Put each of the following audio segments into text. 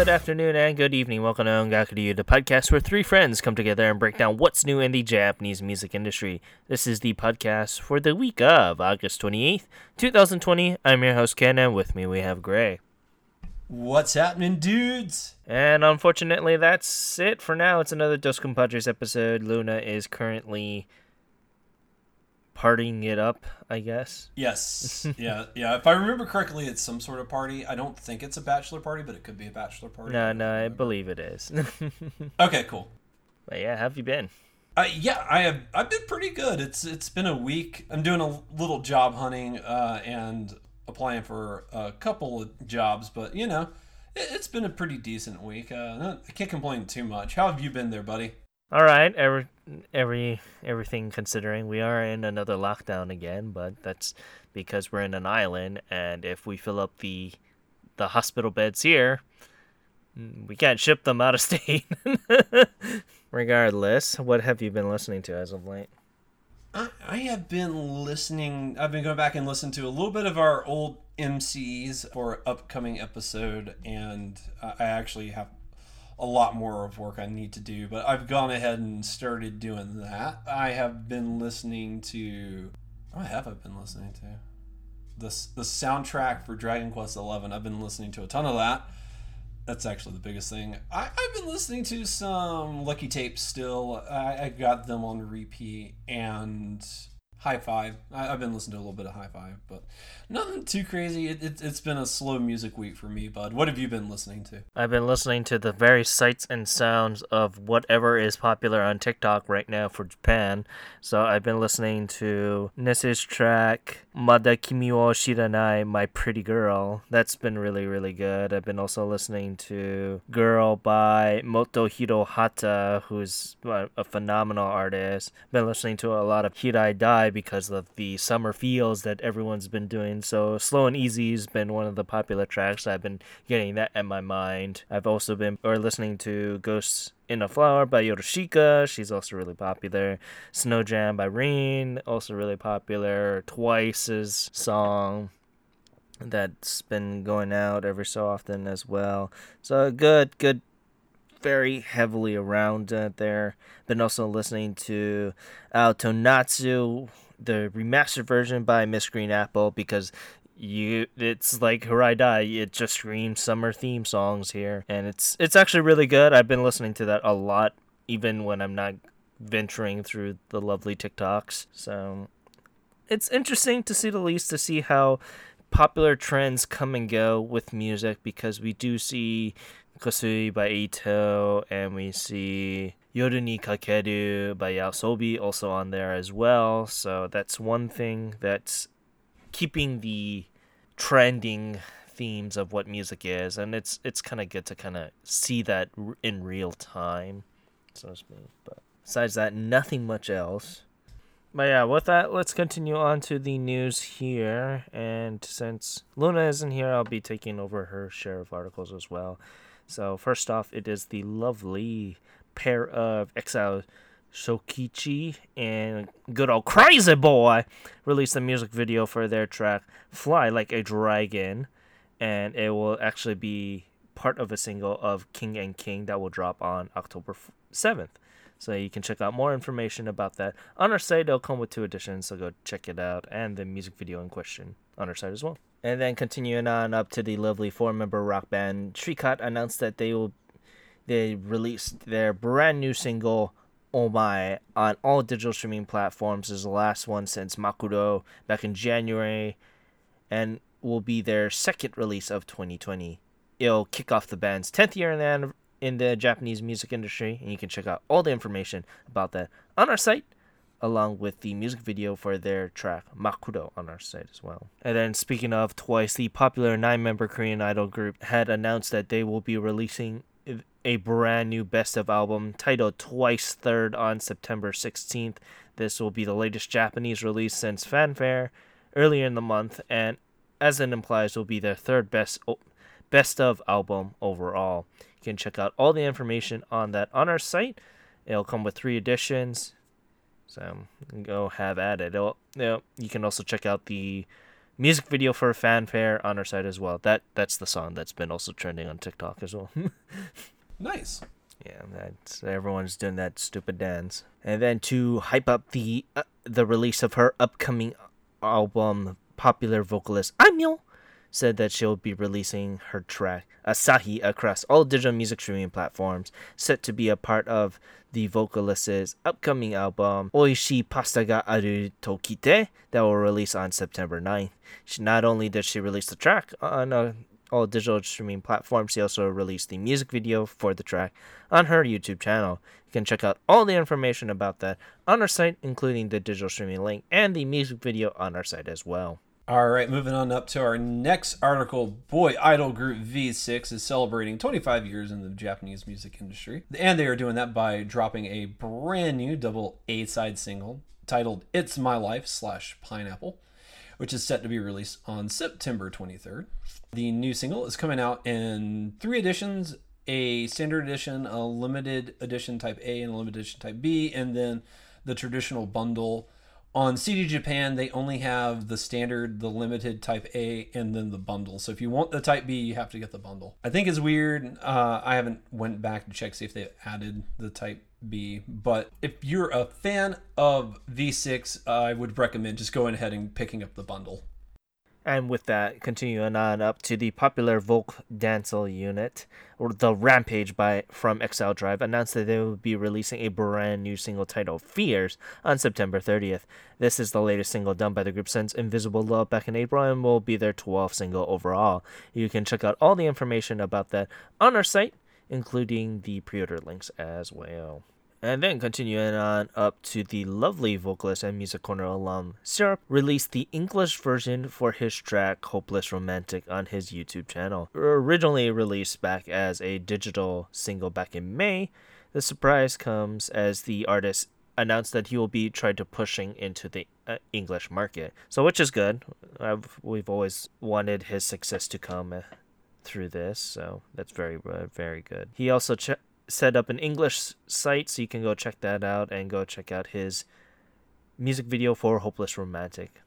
Good afternoon and good evening. Welcome to Ongakuryu, the podcast where three friends come together and break down what's new in the Japanese music industry. This is the podcast for the week of August 28th, 2020. I'm your host, Ken, and with me we have Gray. What's happening, dudes? And unfortunately, that's it for now. It's another Dos Compadres episode. Luna is currently partying it up, I guess. Yes. yeah, yeah. If I remember correctly, it's some sort of party. I don't think it's a bachelor party, but it could be a bachelor party. No, no, I believe it is. okay, cool. But yeah, how have you been? Uh, yeah, I have. I've been pretty good. It's it's been a week. I'm doing a little job hunting uh, and applying for a couple of jobs, but you know, it, has been a pretty decent week. Uh, I can't complain too much. How have you been there, buddy? All right, every every everything considering we are in another lockdown again, but that's because we're in an island, and if we fill up the the hospital beds here, mm, we can't ship them out of state. Regardless, what have you been listening to as of late? I, have been listening. I've been going back and listening to a little bit of our old MCs for upcoming episode, and I actually have a lot more of work I need to do. But I've gone ahead and started doing that. I have been listening to. What have I been listening to? The the soundtrack for Dragon Quest XI. I've been listening to a ton of that that's actually the biggest thing. I, have been listening to some Lucky Tapes still. I, I got them on repeat and High Five. I, have been listening to a little bit of High Five, but nothing too crazy. It, it, it's been a slow music week for me, bud. What have you been listening to? I've been listening to the very sights and sounds of whatever is popular on TikTok right now for Japan. So I've been listening to Nis's track Mada Kimi wo Shiranai, My Pretty Girl. That's been really, really good. I've been also listening to Girl by Motohiro Hata, who's a phenomenal artist. Been listening to a lot of Hirai Dai because of the summer feels that everyone's been doing. So Slow and Easy has been one of the popular tracks. I've been getting that in my mind. I've also been or listening to Ghosts in a Flower by Yorushika. She's also really popular. Snow Jam by Rain, also really popular. Twice's song that's been going out every so often as well. So good, good very heavily around uh, there. Been also listening to Aotonatsu, the remastered version by Miss Green Apple, because you it's like Hirai Dai, it just screams summer theme songs here. And it's it's actually really good. I've been listening to that a lot, even when I'm not venturing through the lovely TikToks. So it's interesting to see the least to see how popular trends come and go with music because we do see Kosui by Eito, and we see Yoru ni Kakeru by YOASOBI also on there as well. So that's one thing that's keeping the trending themes of what music is, and it's it's kind of good to kind of see that in real time, so to speak. But besides that, nothing much else. But yeah, with that, let's continue on to the news here. And since Luna isn't here, I'll be taking over her share of articles as well. So first off, it is the lovely pair of Exile Shokichi and good old Crazy Boy released a music video for their track Fly Like a Dragon, and it will actually be part of a single of King and King that will drop on October 7th. So you can check out more information about that on our site. It'll come with two editions, so go check it out and the music video in question on our site as well. And then continuing on up to the lovely four-member rock band, Shrikot announced that they will they released their brand new single Oh My on all digital streaming platforms is the last one since Makuro back in January and will be their second release of 2020. It'll kick off the band's 10th year in the, in the Japanese music industry and you can check out all the information about that on our site along with the music video for their track Makuro on our site as well. And then speaking of Twice, the popular nine-member Korean idol group had announced that they will be releasing a brand new best of album titled Twice Third on September 16th. This will be the latest Japanese release since Fanfare earlier in the month and as it implies will be their third best best of album overall. You can check out all the information on that on our site. It'll come with three editions. So go have at it. It'll, you, know, you can also check out the music video for Fanfare on her site as well. That that's the song that's been also trending on TikTok as well. nice. Yeah, that's everyone's doing that stupid dance. And then to hype up the uh, the release of her upcoming album, popular vocalist Aimyon said that she'll be releasing her track Asahi across all digital music streaming platforms, set to be a part of the vocalist's upcoming album Oishi Pasta ga Aru to Kite that will release on September 9th. She, not only did she release the track on a all digital streaming platforms. She also released the music video for the track on her YouTube channel. You can check out all the information about that on our site, including the digital streaming link and the music video on our site as well. All right, moving on up to our next article. Boy, idol group V6 is celebrating 25 years in the Japanese music industry. And they are doing that by dropping a brand new double A side single titled It's My Life slash Pineapple which is set to be released on September 23rd. The new single is coming out in three editions a standard edition, a limited edition type A, and a limited edition type B, and then the traditional bundle. On CD Japan, they only have the standard, the limited type A, and then the bundle. So if you want the type B, you have to get the bundle. I think it's weird. Uh, I haven't went back to check see if they added the type B, But if you're a fan of V6, I would recommend just going ahead and picking up the bundle. And with that, continuing on up to the popular Volk Dancel unit, or the Rampage by from Exile Tribe, announced that they will be releasing a brand new single titled Fears on September 30th. This is the latest single done by the group since Invisible Love back in April and will be their 12th single overall. You can check out all the information about that on our site, including the pre order links as well. And then continuing on up to the lovely vocalist and Music Corner alum, SIRUP released the English version for his track Hopeless Romantic on his YouTube channel. Originally released back as a digital single back in May, the surprise comes as the artist announced that he will be trying to pushing into the uh, English market. So which is good. I've, we've always wanted his success to come uh, through this, so that's very very good. He also ch- set up an English site, so you can go check that out and go check out his music video for Hopeless Romantic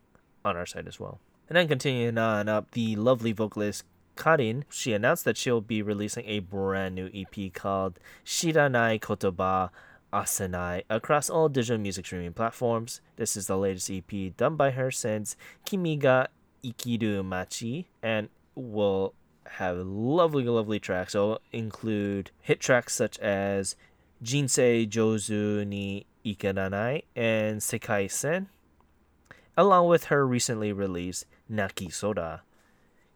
on our site as well. And then continuing on up, the lovely vocalist Karin, she announced that she'll be releasing a brand new EP called Shiranai Kotoba Asenai across all digital music streaming platforms. This is the latest EP done by her since Kimi ga Ikiru Machi and will have lovely, lovely tracks. It'll include hit tracks such as Jinsei Jozu ni Ikeranai and Sekai Sen, along with her recently released Naki Soda.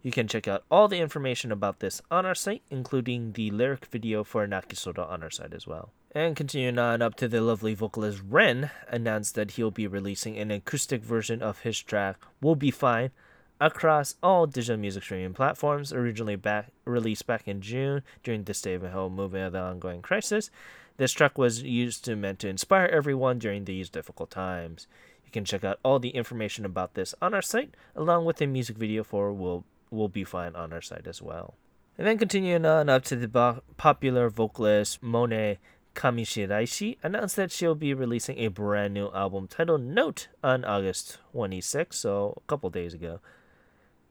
You can check out all the information about this on our site, including the lyric video for Naki Soda on our site as well. And continuing on up to the lovely vocalist Ren announced that he'll be releasing an acoustic version of his track We'll Be Fine across all digital music streaming platforms, originally back released back in June during the stay-at-home movement of the ongoing crisis. This track was used to meant to inspire everyone during these difficult times. You can check out all the information about this on our site, along with a music video for will will be fine on our site as well. And then continuing on up to the popular vocalist Mone Kamishiraishi announced that she'll be releasing a brand new album titled Note on August 26, so a couple days ago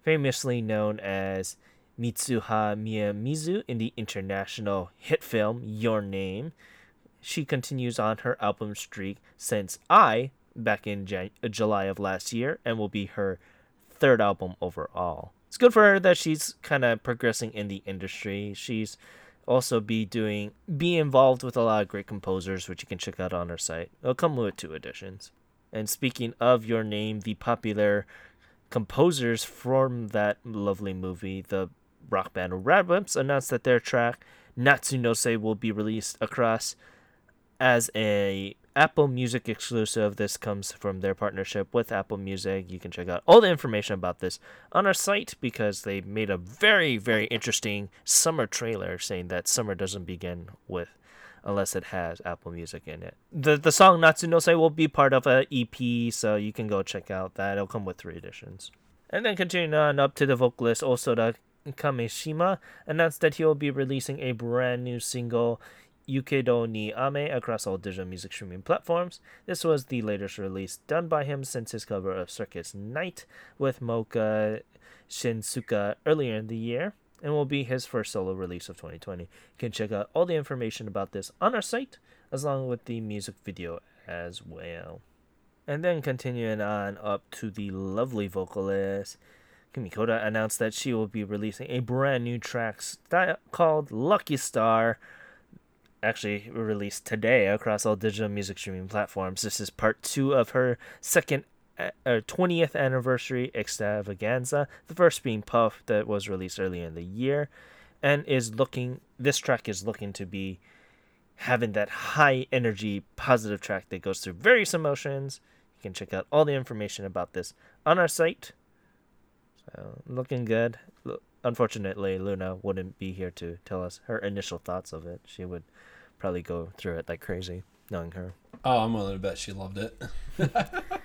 famously known as Mitsuha Miyamizu in the international hit film Your Name. She continues on her album streak since I back in Jan- uh, July of last year and will be her third album overall. It's good for her that she's kind of progressing in the industry. She's also be doing be involved with a lot of great composers which you can check out on her site. It'll come with two editions. And speaking of your name, the popular composers from that lovely movie, the rock band Radwimps, announced that their track Natsu no Sei will be released across as a Apple Music exclusive. This comes from their partnership with Apple Music. You can check out all the information about this on our site because they made a very, very interesting summer trailer saying that summer doesn't begin with unless it has Apple Music in it. The the song Natsu no Sei will be part of a EP, so you can go check out that. It'll come with three editions. And then continuing on up to the vocalist Osoda Kameshima announced that he will be releasing a brand new single Yukedo ni Ame across all digital music streaming platforms. This was the latest release done by him since his cover of Circus Night with Mocha Shinsuka earlier in the year and will be his first solo release of 2020. You can check out all the information about this on our site, along with the music video as well. And then continuing on up to the lovely vocalist, Kumi Koda announced that she will be releasing a brand new track st- called Lucky Star. Actually, released today across all digital music streaming platforms. This is part two of her second uh, 20th anniversary extravaganza. The first being Puff, that was released earlier in the year, and is looking. This track is looking to be having that high energy, positive track that goes through various emotions. You can check out all the information about this on our site. So, looking good. Unfortunately, Luna wouldn't be here to tell us her initial thoughts of it. She would probably go through it like crazy, knowing her. Oh, I'm willing to bet she loved it.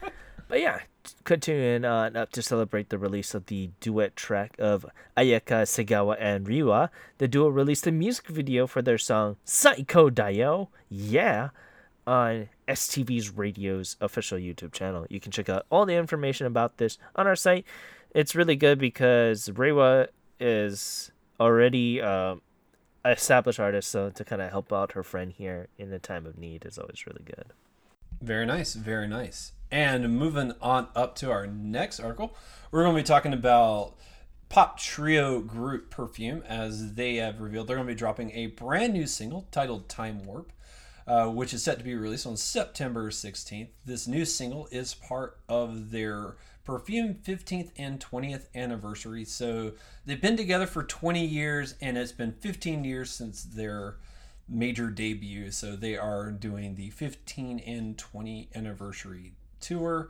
but yeah, continuing on up to celebrate the release of the duet track of Ayaka Segawa and Ryua, the duo released a music video for their song Psycho Dayo, yeah, on STV's Radio's official YouTube channel. You can check out all the information about this on our site. It's really good because Ryua is already uh, an established artist, so to kind of help out her friend here in a time of need is always really good. Very nice, very nice. And moving on up to our next article, we're going to be talking about pop trio group Perfume as they have revealed they're going to be dropping a brand new single titled Time Warp. Uh, which is set to be released on September 16th. This new single is part of their Perfume 15th and 20th anniversary. So they've been together for 20 years, and it's been 15 years since their major debut. So they are doing the 15 and 20 anniversary tour.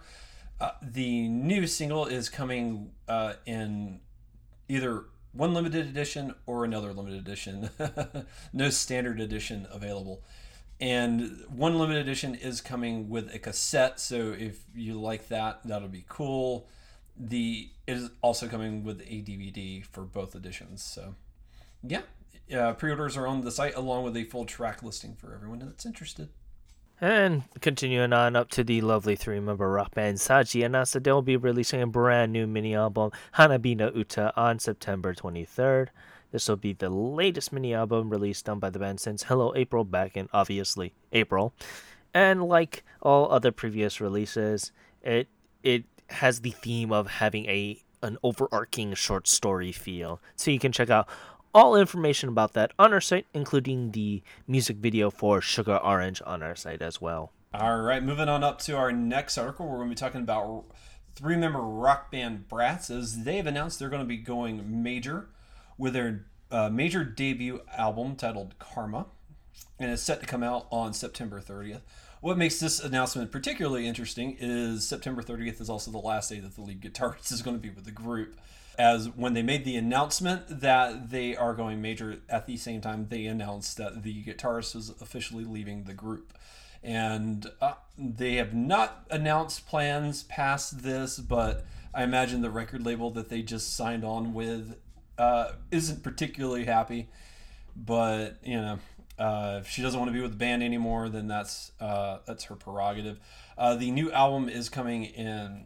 Uh, the new single is coming uh, in either one limited edition or another limited edition. no standard edition available. And one limited edition is coming with a cassette, so if you like that, that'll be cool. The it is also coming with a DVD for both editions. So, yeah, uh, pre-orders are on the site along with a full track listing for everyone that's interested. And continuing on up to the lovely three member rock band Saji that they'll be releasing a brand new mini album, Hanabina Uta, on September 23rd. This will be the latest mini album released done by the band since Hello April back in obviously April. And like all other previous releases, it it has the theme of having a an overarching short story feel. So you can check out all information about that on our site, including the music video for Sugar Orange on our site as well. All right, moving on up to our next article, we're going to be talking about three member rock band Bratz as they've announced they're going to be going major with their uh, major debut album titled Karma, and it's set to come out on September 30th. What makes this announcement particularly interesting is September 30th is also the last day that the lead guitarist is going to be with the group as when they made the announcement that they are going major at the same time they announced that the guitarist was officially leaving the group. And uh, they have not announced plans past this but i imagine the record label that they just signed on with uh, isn't particularly happy. But you know uh, if she doesn't want to be with the band anymore then that's uh, that's her prerogative. Uh, the new album is coming in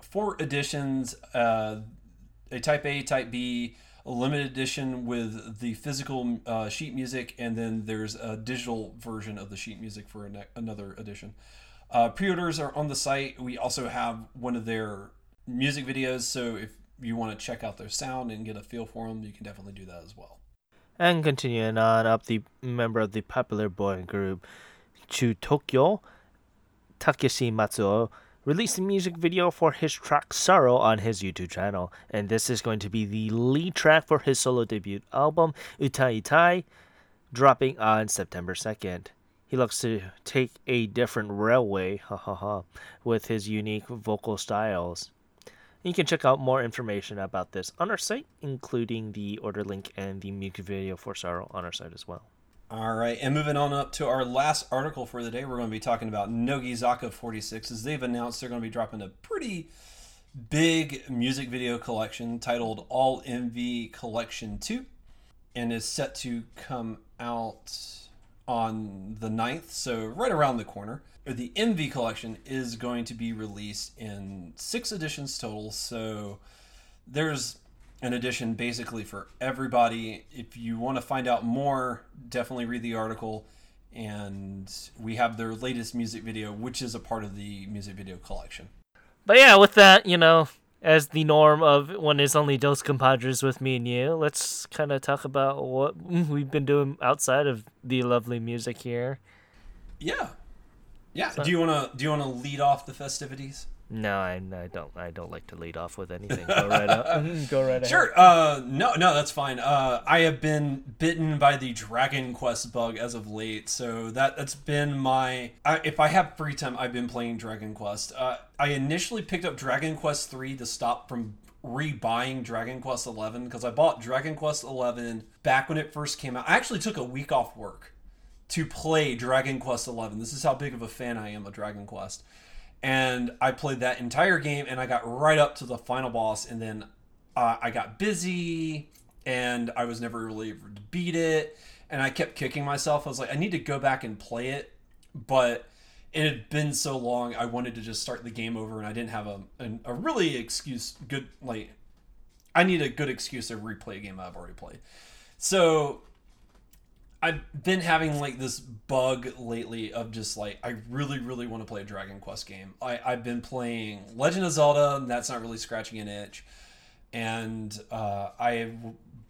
four editions uh, a Type A, Type B, limited edition with the physical uh, sheet music, and then there's a digital version of the sheet music for another edition. Uh, pre-orders are on the site. We also have one of their music videos, so if you want to check out their sound and get a feel for them, you can definitely do that as well. And continuing on up, the member of the popular boy group Chu Tokyo, Takeshi Matsuo, released a music video for his track Sorrow on his YouTube channel, and this is going to be the lead track for his solo debut album, Utai Tai, dropping on September 2nd. He looks to take a different railway, ha ha ha, with his unique vocal styles. You can check out more information about this on our site, including the order link and the music video for Sorrow on our site as well. All right, and moving on up to our last article for the day, we're going to be talking about Nogizaka 46 as they've announced they're going to be dropping a pretty big music video collection titled All MV Collection 2 and is set to come out on the 9th, so right around the corner. The MV collection is going to be released in six editions total, so there's an edition basically for everybody. If you want to find out more, definitely read the article. And we have their latest music video, which is a part of the music video collection. But yeah, with that, you know, as the norm of when it's only Dos Compadres with me and you, let's kind of talk about what we've been doing outside of the lovely music here. Yeah, yeah. So, do you wanna do you wanna lead off the festivities? No, I, I don't. I don't like to lead off with anything. Go right up. Go right ahead. Sure. Uh, no, no, that's fine. Uh, I have been bitten by the Dragon Quest bug as of late, so that that's been my. I, if I have free time, I've been playing Dragon Quest. Uh, I initially picked up Dragon Quest three to stop from rebuying Dragon Quest eleven because I bought Dragon Quest eleven back when it first came out. I actually took a week off work to play Dragon Quest eleven. This is how big of a fan I am of Dragon Quest and I played that entire game and I got right up to the final boss and then uh, I got busy and I was never really able to beat it and I kept kicking myself. I was like, I need to go back and play it, but it had been so long. I wanted to just start the game over and I didn't have a a, a really excuse good like I need a good excuse to replay a game I've already played. So I've been having like this bug lately of just like I really really want to play a Dragon Quest game. I I've been playing Legend of Zelda, and that's not really scratching an itch, and uh, I've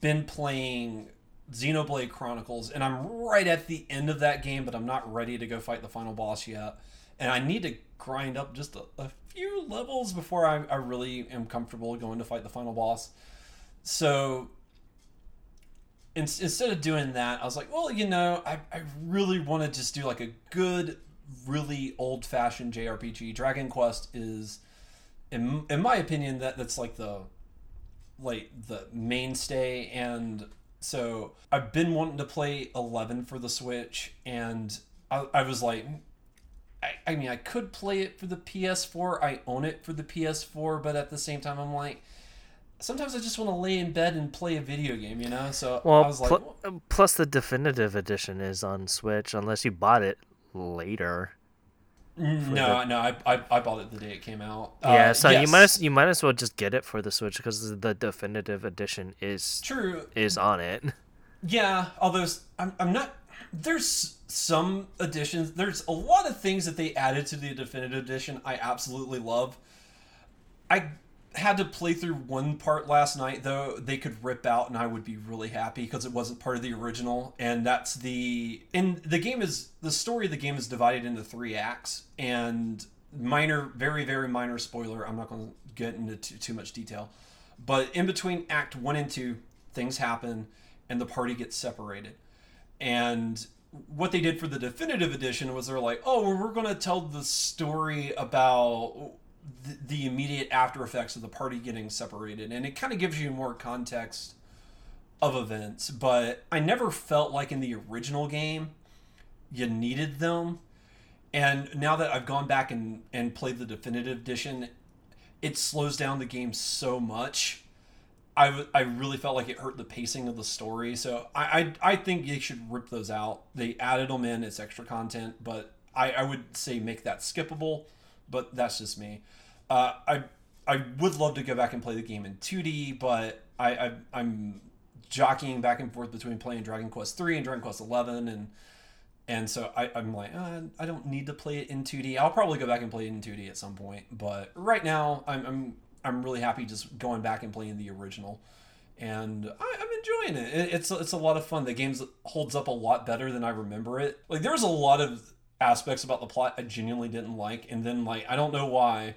been playing Xenoblade Chronicles, and I'm right at the end of that game, but I'm not ready to go fight the final boss yet, and I need to grind up just a, a few levels before I, I really am comfortable going to fight the final boss. So instead of doing that, I was like, well, you know, I, I really want to just do like a good, really old fashioned JRPG. Dragon Quest is, in, in my opinion, that that's like the like the mainstay and so I've been wanting to play 11 for the Switch and I, I was like I, I mean I could play it for the PS4 I own it for the PS4 but at the same time I'm like sometimes I just want to lay in bed and play a video game, you know. So well, I was like, pl- well, plus the definitive edition is on Switch, unless you bought it later. No, the... no, I, I, I bought it the day it came out. Yeah, uh, so yes. you might as, you might as well just get it for the Switch because the definitive edition is true is on it. Yeah, although I'm I'm not. There's some additions. There's a lot of things that they added to the definitive edition. I absolutely love. I had to play through one part last night though they could rip out and i would be really happy because it wasn't part of the original. And that's the in the game is the story of the game is divided into three acts. And minor very very minor spoiler i'm not going to get into too, too much detail. But in between act one and two things happen and the party gets separated. And what they did for the definitive edition was they're like oh well, we're going to tell the story about the, the immediate after effects of the party getting separated, and it kind of gives you more context of events. But I never felt like in the original game you needed them. And now that I've gone back and, and played the definitive edition, it slows down the game so much. I, w- I really felt like it hurt the pacing of the story. So I, I, I think you should rip those out. They added them in, as extra content, but I, I would say make that skippable but that's just me. Uh, I I would love to go back and play the game in 2D, but I, I am jockeying back and forth between playing Dragon Quest 3 and Dragon Quest 11 and and so I, I'm like, uh, I don't need to play it in 2D. I'll probably go back and play it in 2D at some point, but right now I'm I'm, I'm really happy just going back and playing the original, and I, am enjoying it. it. It's it's a lot of fun. The game holds up a lot better than I remember it. Like there was a lot of aspects about the plot I genuinely didn't like, and then like I don't know why,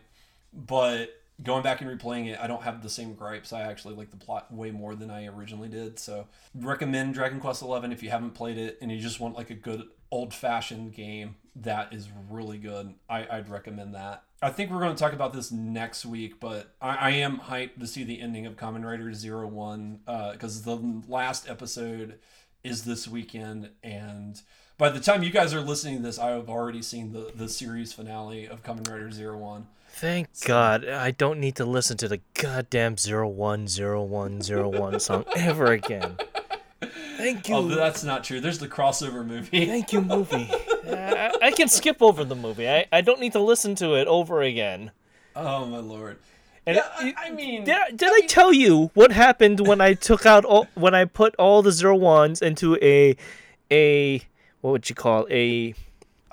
but going back and replaying it, I don't have the same gripes. I actually like the plot way more than I originally did. So recommend Dragon Quest Eleven if you haven't played it and you just want like a good old fashioned game that is really good. I, I'd recommend that. I think we're going to talk about this next week, but I, I am hyped to see the ending of Kamen Rider Zero One because uh, the last episode is this weekend and by the time you guys are listening to this, I have already seen the, the series finale of Kamen Rider Zero One. Thank so. God, I don't need to listen to the goddamn Zero One Zero One Zero One song ever again. Thank you. Oh, that's not true. There's the crossover movie. Thank you, movie. I, I can skip over the movie. I, I don't need to listen to it over again. Oh my lord. And Yeah, I, I mean, Did, I, did I tell you what happened when I took out all when I put all the zero ones into a a what would you call a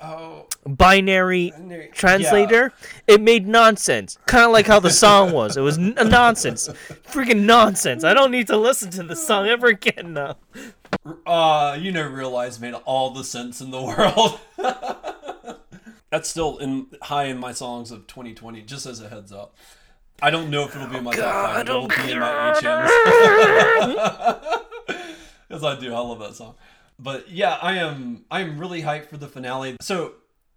oh, binary translator? It made nonsense, kind of like how the song was. It was n- nonsense, freaking nonsense. I don't need to listen to the song ever again now. uh, you never realize made all the sense in the world. That's still in high in my songs of 2020. Just as a heads up. I don't know if it'll be in my top five. but It'll be in my HMs. As I do, I love that song. But yeah, I am. I am really hyped for the finale. So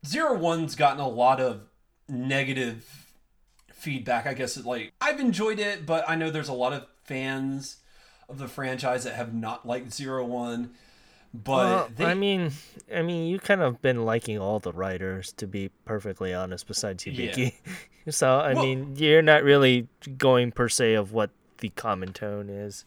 Zero One's gotten a lot of negative feedback. I guess it like I've enjoyed it, but I know there's a lot of fans of the franchise that have not liked Zero One. But Well, they, I mean, I mean, you kind of been liking all the writers, to be perfectly honest. Besides Hibiki, so I Well- mean, you're not really going per se of what the common tone is.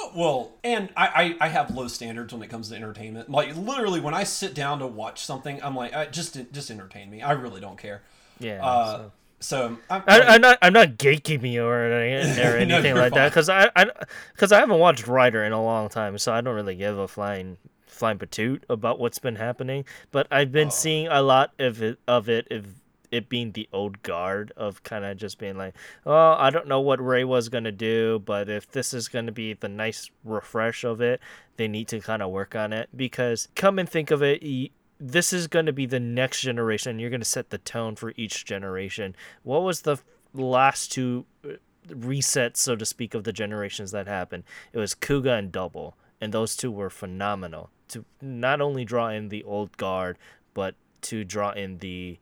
Oh, well, and I, I, I have low standards when it comes to entertainment. Like literally, when I sit down to watch something, I'm like, I, just just entertain me. I really don't care. Yeah. Uh, so. so I'm, I, I'm not. I'm not gatekeeping or, or anything you're like that because I, I, because I haven't watched Rider in a long time, so I don't really give a flying, flying patoot about what's been happening. But I've Oh. been seeing a lot of it, of it, of it being the old guard of kind of just being like, oh, I don't know what Ray was gonna do, but if this is gonna be the nice refresh of it, they need to kind of work on it because come and think of it. y- This is going to be the next generation. You're going to set the tone for each generation. What was the last two uh, resets, so to speak, of the generations that happened? It was Kuuga and Double, and those two were phenomenal to not only draw in the old guard, but to draw in the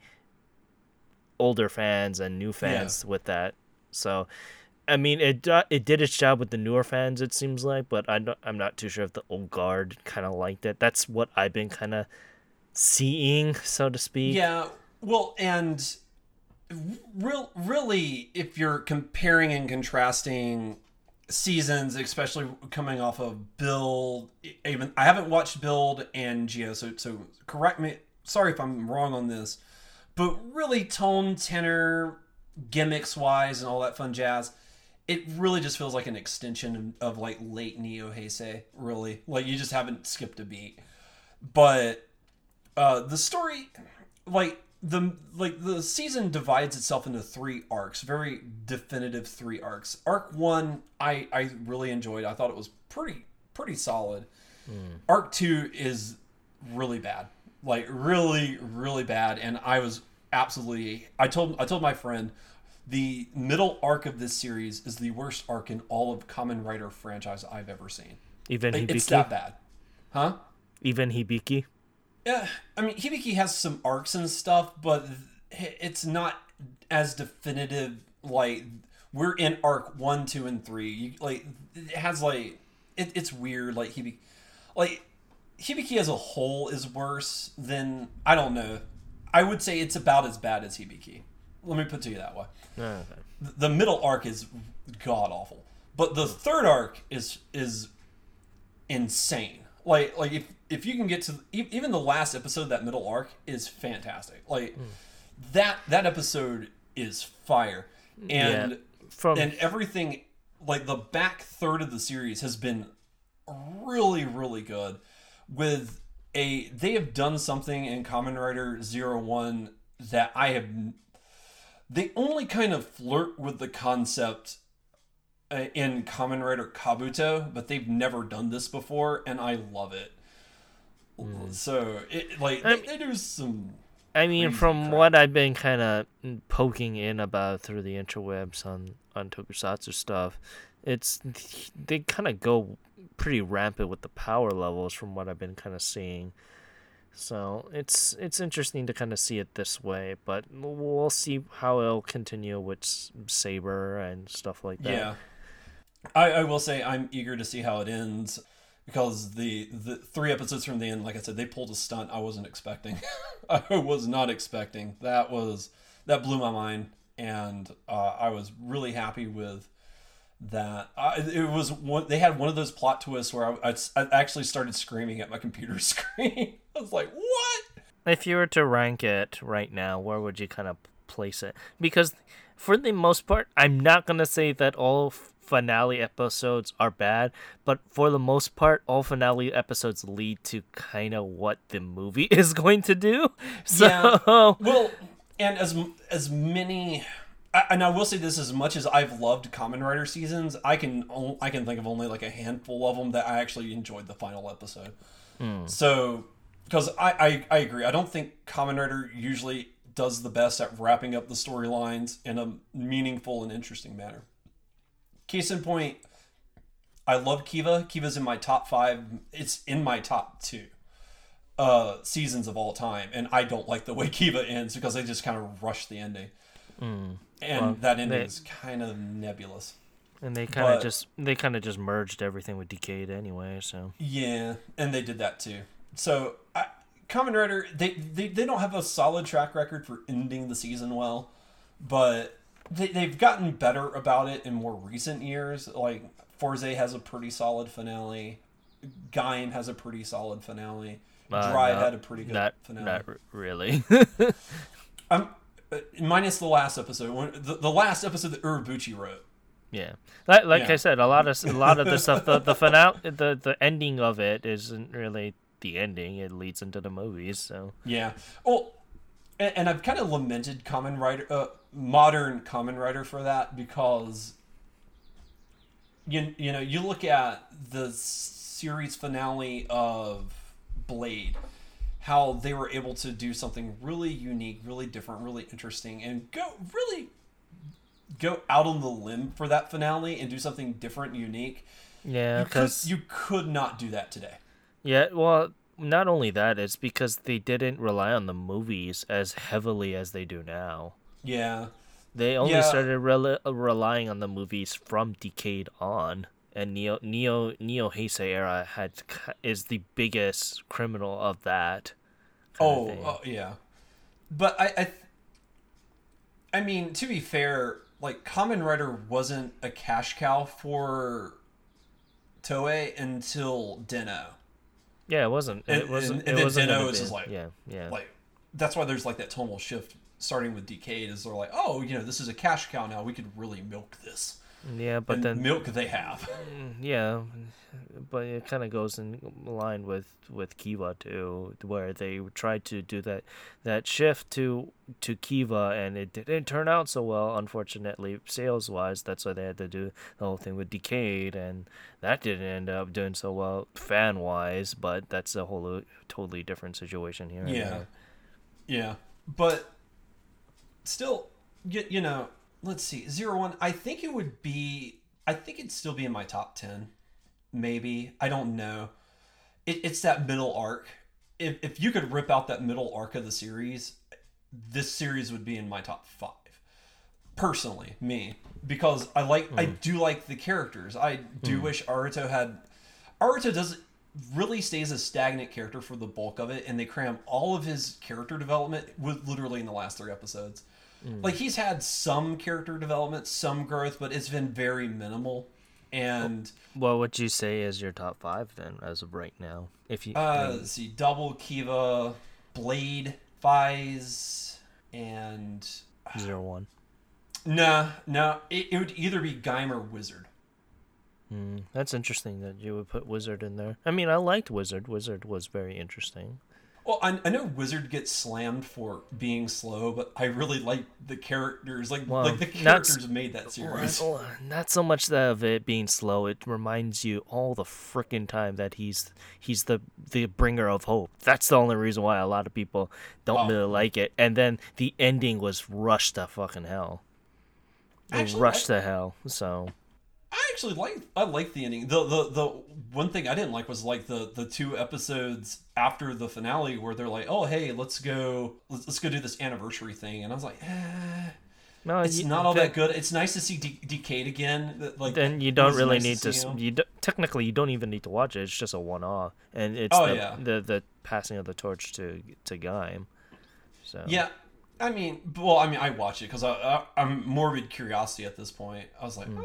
older fans and new fans with that. So, I mean, it do- it did its job with the newer fans. It seems like, but I'm not, I'm not too sure if the old guard kind of liked it. That's what I've been kind of seeing, so to speak. Yeah, well, and real, really, if you're comparing and contrasting seasons, especially coming off of Build, even I haven't watched Build and Zi-O, so so correct me. Sorry if I'm wrong on this, but really tone, tenor, gimmicks wise, and all that fun jazz. It really just feels like an extension of, like late Neo Heisei, really. Like you just haven't skipped a beat. But uh, the story like the like the season divides itself into three arcs very definitive three arcs arc one i i really enjoyed i thought it was pretty pretty solid arc two is really bad like really really bad and i was absolutely i told i told my friend the middle arc of this series is the worst arc in all of Kamen Rider franchise i've ever seen Even Like, Hibiki. it's that bad huh Even Hibiki. yeah, I mean, Hibiki has some arcs and stuff, but it's not as definitive. Like we're in arc one, two, and three. You, like it has like it, it's weird. Like Hibiki, like Hibiki as a whole is worse than I don't know. I would say it's about as bad as Hibiki. Let me put it to you that way. Ah, okay. The middle arc is god awful, but the third arc is is insane. Like like if if you can get to even the last episode of that middle arc is fantastic. Like hmm. that that episode is fire. And Yeah. From and everything like the back third of the series has been really really good with a they have done something in Kamen Rider 01 that I have they only kind of flirt with the concept uh, in Kamen Rider Kabuto, but they've never done this before, and I love it. So it like they, they do some. I mean, from crap. what I've been kind of poking in about through the interwebs on on Tokusatsu stuff, it's they kind of go pretty rampant with the power levels from what I've been kind of seeing. So it's it's interesting to kind of see it this way, but we'll see how it'll continue with Saber and stuff like that. Yeah, I, I will say I'm eager to see how it ends because the the three episodes from the end, like I said, they pulled a stunt I wasn't expecting. I was not expecting that was that blew my mind, and uh, I was really happy with that uh, I, it was one. They had one of those plot twists where I, I, I actually started screaming at my computer screen. I was like, "What?" If you were to rank it right now, where would you kind of place it? Because for the most part, I'm not gonna say that all finale episodes are bad, but for the most part, all finale episodes lead to kind of what the movie is going to do. So, Yeah. Well, and as as many, and I will say this: as much as I've loved Kamen Rider seasons, I can I can think of only like a handful of them that I actually enjoyed the final episode. So, because I, I I agree, I don't think Kamen Rider usually does the best at wrapping up the storylines in a meaningful and interesting manner. Case in point, I love Kiva. Kiva's in my top five. It's in my top two uh seasons of all time and i don't like the way kiva ends because they just kind of rush the ending and that ending they- is kind of nebulous and they kind of just they kind of just merged everything with Decade anyway. So yeah and they did that too so I, Kamen Rider they, they they don't have a solid track record for ending the season well but they, they've gotten better about it in more recent years like Fourze has a pretty solid finale Gaim has a pretty solid finale uh, Drive no, had a pretty good not finale. not r- really. I'm minus the last episode. When, the, the last episode that Urobuchi wrote. Yeah, like, like Yeah. I said, a lot of a lot of the stuff, the the finale, the the ending of it isn't really the ending. It leads into the movies. So Yeah. Well, and, and I've kind of lamented Kamen Rider, uh, modern Kamen Rider for that because you you know you look at the series finale of Blade, how they were able to do something really unique, really different, really interesting, and go really go out on the limb for that finale and do something different, and unique. yeah, You because you could not do that today. yeah, well, not only that, it's because they didn't rely on the movies as heavily as they do now. Yeah. They only Yeah. started rel- relying on the movies from Decade on, and Neo Neo Neo Heisei era had is the biggest criminal of that. Oh, oh, yeah. But I, I, th- I mean, to be fair, like Kamen Rider wasn't a cash cow for Toei until Den-O. yeah, it wasn't. and- It wasn't. and- and it then wasn't Den-O is like- yeah, yeah. Like, that's why there's like that tonal shift starting with Decade. Is they're like, oh, you know, this is a cash cow now. We could really milk this. Yeah, but then milk they have. yeah, but it kind of goes in line with with Kiva too, where they tried to do that that shift to to Kiva, and it didn't turn out so well, unfortunately, sales wise. That's why they had to do the whole thing with Decade, and that didn't end up doing so well fan wise. But that's a whole totally different situation here. Yeah, yeah, but still, you, you know, let's see, zero one. I think it would be. I think it'd still be in my top ten, maybe. I don't know. It, it's that middle arc. If if you could rip out that middle arc of the series, this series would be in my top five. Personally, me, because I like I hmm. do like the characters. I do hmm. wish Aruto had. Aruto does really stays a stagnant character for the bulk of it, and they cram all of his character development with literally in the last three episodes. Like he's had some character development, some growth, but it's been very minimal. And well, What would you say is your top five then, as of right now? If you uh, let's see, Double Kiva, Blade, Faiz, and zero one. nah, no, it, it would either be Gaim or Wizard. Mm, that's interesting that you would put Wizard in there. I mean, I liked Wizard. Wizard was very interesting. Well, I, I know Wizard gets slammed for being slow, but I really like the characters. Like, Well, like the not characters made that series. Not so much that of it being slow. It reminds you all the freaking time that he's he's the the bringer of hope. That's the only reason why a lot of people don't Oh. really like it. And then the ending was rushed to fucking hell. Actually, rushed to hell. So I actually like I like the ending. The the the one thing I didn't like was like the the two episodes after the finale where they're like, "Oh, hey, let's go let's, let's go do this anniversary thing." And I was like, eh, no, it's you- not all that good. It's nice to see De- Decade again. Like Then you don't really nice need to. him. you technically you don't even need to watch it. It's just a one-off, and it's Oh, the, yeah. the the passing of the torch to to Gaim. So Yeah, I mean, well, I mean, I watch it because I, I, I'm morbid curiosity at this point. I was like. "Uh,"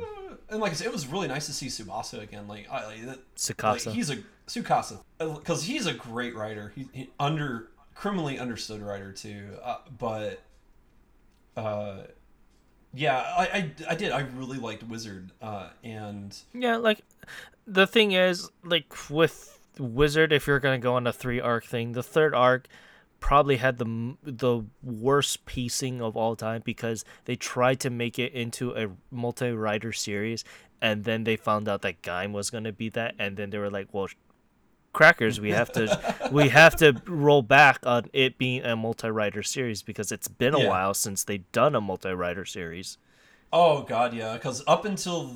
and like I said, it was really nice to see Tsukasa again. Like, I, like, that- like, he's a Tsukasa because he's a great writer. He, he under criminally understood writer too. Uh, but uh, yeah, I, I I did. I really liked Wizard. Uh, and Yeah, like the thing is, like with Wizard, if you're gonna go on a three arc thing, the third arc probably had the the worst pacing of all time because they tried to make it into a multi-writer series, and then they found out that Gaim was gonna be that, and then they were like, well. Crackers, we have to we have to roll back on it being a multi-writer series because it's been a Yeah. while since they've done a multi-writer series. oh god, yeah, because up until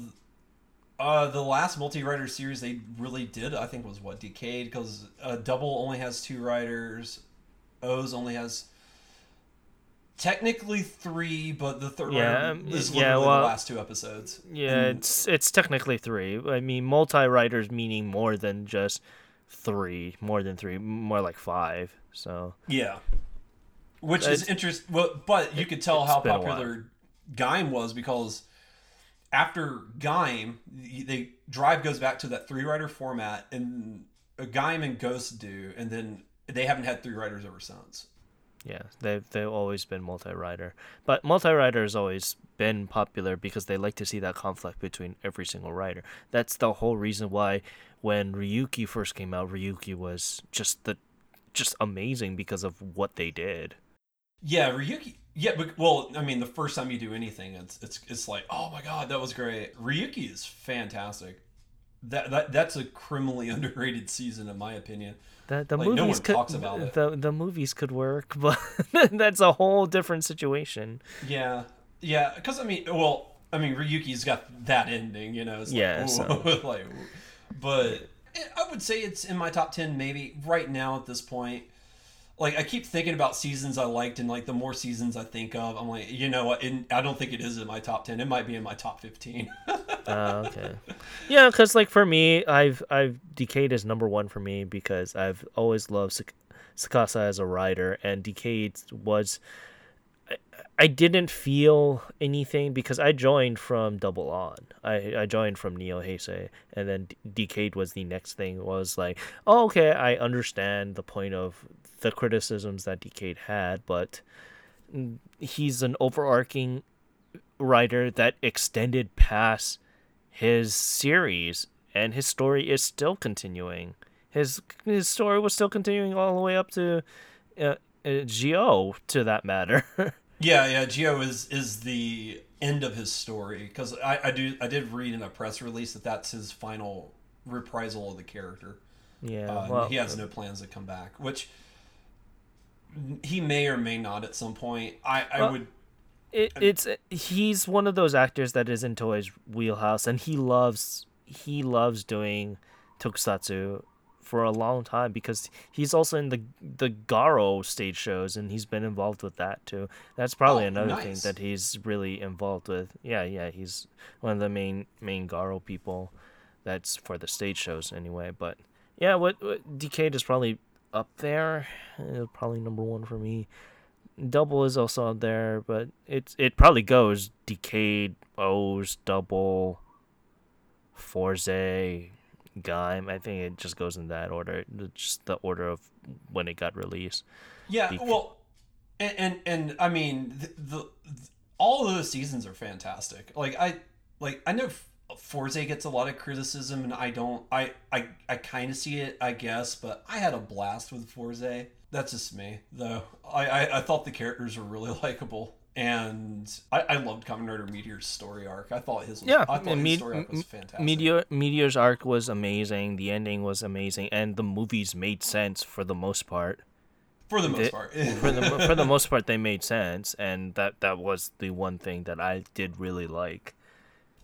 uh, the last multi-writer series they really did, I think was what Decade because uh, Double only has two writers, O's only has technically three, but the third Yeah, um, is yeah, well- the last two episodes. Yeah, it's it's technically three. I mean, multi-writers meaning more than just three, more than three, more like five. So Yeah. Which is interesting. Well, but you could tell how been a while. popular Gaim was because after Gaim, they Drive goes back to that three writer format, and Gaim and Ghost do, and then they haven't had three writers ever since. yeah, they've they've always been multi-writer, but multi-writer has always been popular because they like to see that conflict between every single writer. That's the whole reason why when Ryuki first came out, Ryuki was just the just amazing because of what they did. Yeah, Ryuki. Yeah, but well, I mean, the first time you do anything, it's it's it's like, oh my god, that was great. Ryuki is fantastic. That, that that's a criminally underrated season, in my opinion. The the Like, movies one could talks about it. the the movies could work, but that's a whole different situation. Yeah, yeah. Because I mean, well, I mean, Ryuki's got that ending, you know. It's Yeah, ooh, so- like. But eh, I would say it's in my top ten, maybe right now at this point. Like I keep thinking about seasons I liked, and like the more seasons I think of, I'm like, you know what? In, I don't think it is in my top ten. It might be in my top fifteen. Oh, okay. Yeah, because like for me, I've I've Decade is number one for me because I've always loved Sak- Tsukasa as a writer, and Decade was. I, didn't feel anything because I joined from Double On. I, I joined from Neo Heisei, and then D- Decade was the next thing. Was like, oh, okay, I understand the point of the criticisms that Decade had, but he's an overarching writer that extended past his series and his story is still continuing his his story was still continuing all the way up to uh, uh, Zi-O to that matter yeah, yeah. Zi-O is is the end of his story because I, I do I did read in a press release that that's his final reprisal of the character. yeah Uh, well he has no plans to come back, which he may or may not at some point. I, I Well, would. it, it's he's one of those actors that is in Toei's wheelhouse and he loves he loves doing tokusatsu for a long time because he's also in the the Garo stage shows and he's been involved with that too. That's probably Oh, another thing that he's really involved with. Yeah, yeah, he's one of the main main Garo people. That's for the stage shows anyway. But yeah, what, what Decade is probably up there. Probably number one for me. Double is also up there, but it's it probably goes Decade, O's, Double, Fourze, Gaim. I think it just goes in that order, just the order of when it got released. Yeah, well, and and, and I mean the, the, all of those seasons are fantastic. Like I like I know Fourze gets a lot of criticism, and I don't. I I I kind of see it, I guess, but I had a blast with Fourze. That's just me, though. I I, I thought the characters were really likable. And I, I loved Kamen Rider Meteor's story arc. I thought his was, Yeah, I thought his Me- story arc was fantastic. Meteor Meteor's arc was amazing. The ending was amazing, and the movies made sense for the most part. for the most part. for the for the most part, they made sense, and that that was the one thing that I did really like.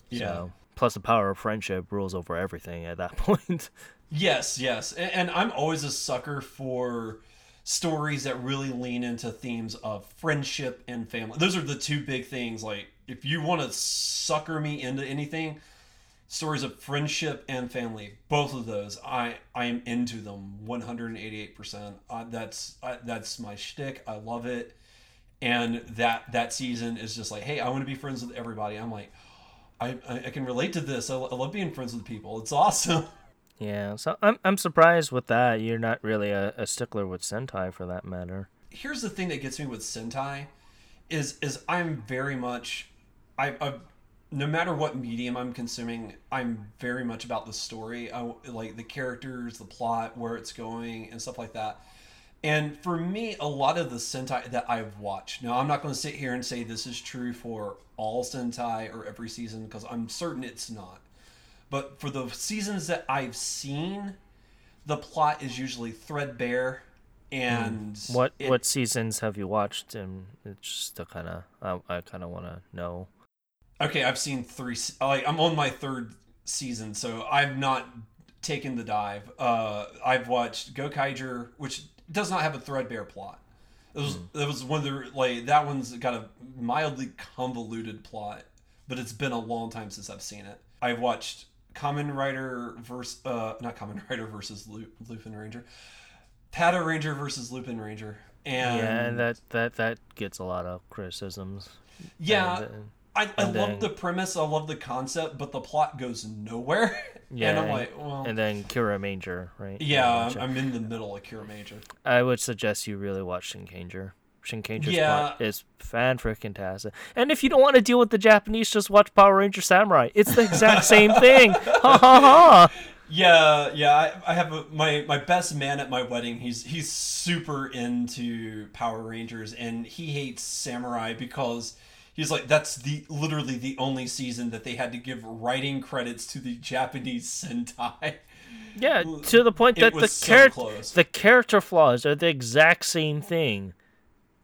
yeah. So, plus the power of friendship rules over everything at that point. Yes, yes. And, and I'm always a sucker for stories that really lean into themes of friendship and family. Those are the two big things. Like, if you want to sucker me into anything, stories of friendship and family, both of those, I I am into them 188%. Uh, that's uh, that's my shtick. I love it. And that that season is just like, hey, I want to be friends with everybody. I'm like, I, I, I can relate to this. I, I love being friends with people. It's awesome. Yeah, so I'm I'm surprised with that. You're not really a, a stickler with Sentai for that matter. Here's the thing that gets me with Sentai, is is I'm very much, I, I no matter what medium I'm consuming, I'm very much about the story. I like the characters, the plot, where it's going, and stuff like that. And for me, a lot of the Sentai that I've watched, now I'm not going to sit here and say this is true for all Sentai or every season because I'm certain it's not. But for the seasons that I've seen, the plot is usually threadbare and What it, what seasons have you watched? And it's just to kind of I, I kind of want to know. Okay, I've seen three. Like I'm on my third season, so I've not taken the dive. Uh, I've watched Gokaiger, which does not have a threadbare plot. It was mm. it was one of the like that one's got a mildly convoluted plot, but it's been a long time since I've seen it. I've watched Kamen Rider versus uh not Kamen Rider versus Lupin Ranger, Pata Ranger versus Lupin Ranger, and yeah, and that that that gets a lot of criticisms. Yeah, and, uh, I, I love the premise, I love the concept, but the plot goes nowhere. Yeah, and I'm like, well, and then Kiramager, right? Yeah, I'm in the middle of Kiramager. I would suggest you really watch Shinkenger. Shinkenger's yeah. plot is fan freaking tastic. And if you don't want to deal with the Japanese, just watch Power Ranger Samurai. It's the exact same thing. Ha ha ha. Yeah, yeah. I, I have a, my my best man at my wedding. He's he's super into Power Rangers, and he hates Samurai because he's like that's the literally the only season that they had to give writing credits to the Japanese Sentai. Yeah, to the point that the so character the character flaws are the exact same thing.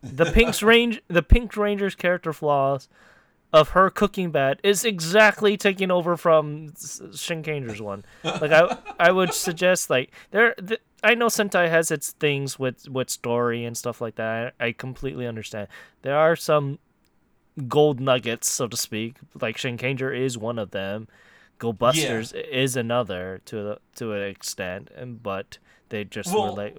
The Pink's range, the Pink Ranger's character flaws of her cooking bad is exactly taking over from Shinkenger's one. Like I, I would suggest like there. The, I know Sentai has its things with with story and stuff like that. I, I completely understand. There are some gold nuggets, so to speak. Like Shinkanger is one of them. Go Busters yeah. is another to to an extent, and but they just well, were like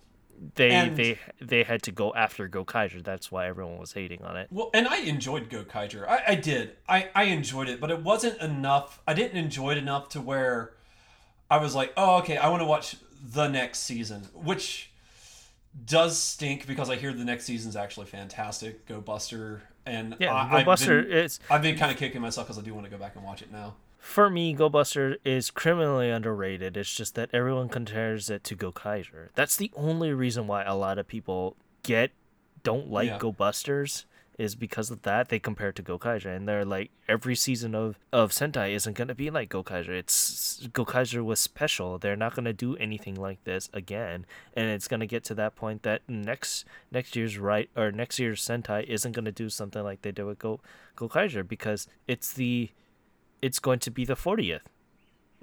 they and, they they had to go after Go Gokaiger. That's why everyone was hating on it. Well, and I enjoyed Gokaiger. I, I did. I, I enjoyed it, but it wasn't enough. I didn't enjoy it enough to where I was like, oh, okay, I want to watch the next season, which does stink because I hear the next season's actually fantastic. Go Buster and yeah, I, Go Buster. Been, it's I've been kind of kicking myself because I do want to go back and watch it now for me, Go Buster is criminally underrated. It's just that everyone compares it to Gokaiger. That's the only reason why a lot of people get don't like yeah. Go Busters is because of that. They compare it to Gokaiger, and they're like, every season of of Sentai isn't gonna be like Gokaiger. It's Gokaiger was special. They're not gonna do anything like this again, and it's gonna get to that point that next next year's right or next year's Sentai isn't gonna do something like they did with Go Gokaiger because it's the it's going to be the 40th.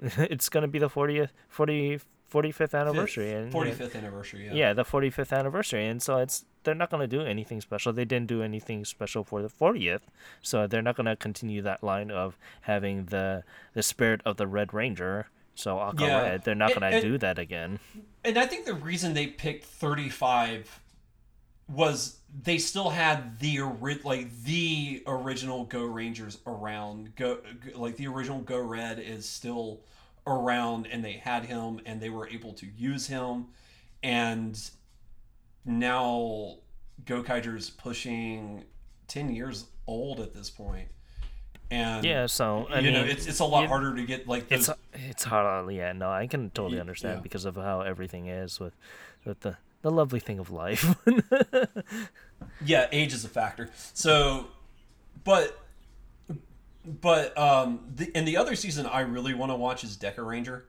it's going to be the 40th, 40, 45th anniversary. and 45th yeah, anniversary, yeah. Yeah, the 45th anniversary. And so it's they're not going to do anything special. They didn't do anything special for the 40th. So they're not going to continue that line of having the the spirit of the Red Ranger. So Aka yeah. Red, they're not going to do that again. And I think the reason they picked 35 was they still had the like the original Go Rangers around. Go like the original Go Red is still around, and they had him, and they were able to use him, and now Gokaiger's pushing ten years old at this point. And yeah, so I you mean, know, it's it's a lot harder to get like those... it's it's hard. Yeah, no, I can totally understand yeah. because of how everything is with with the the lovely thing of life. yeah, age is a factor. So, but but um, the, and the other season I really want to watch is Deka Ranger.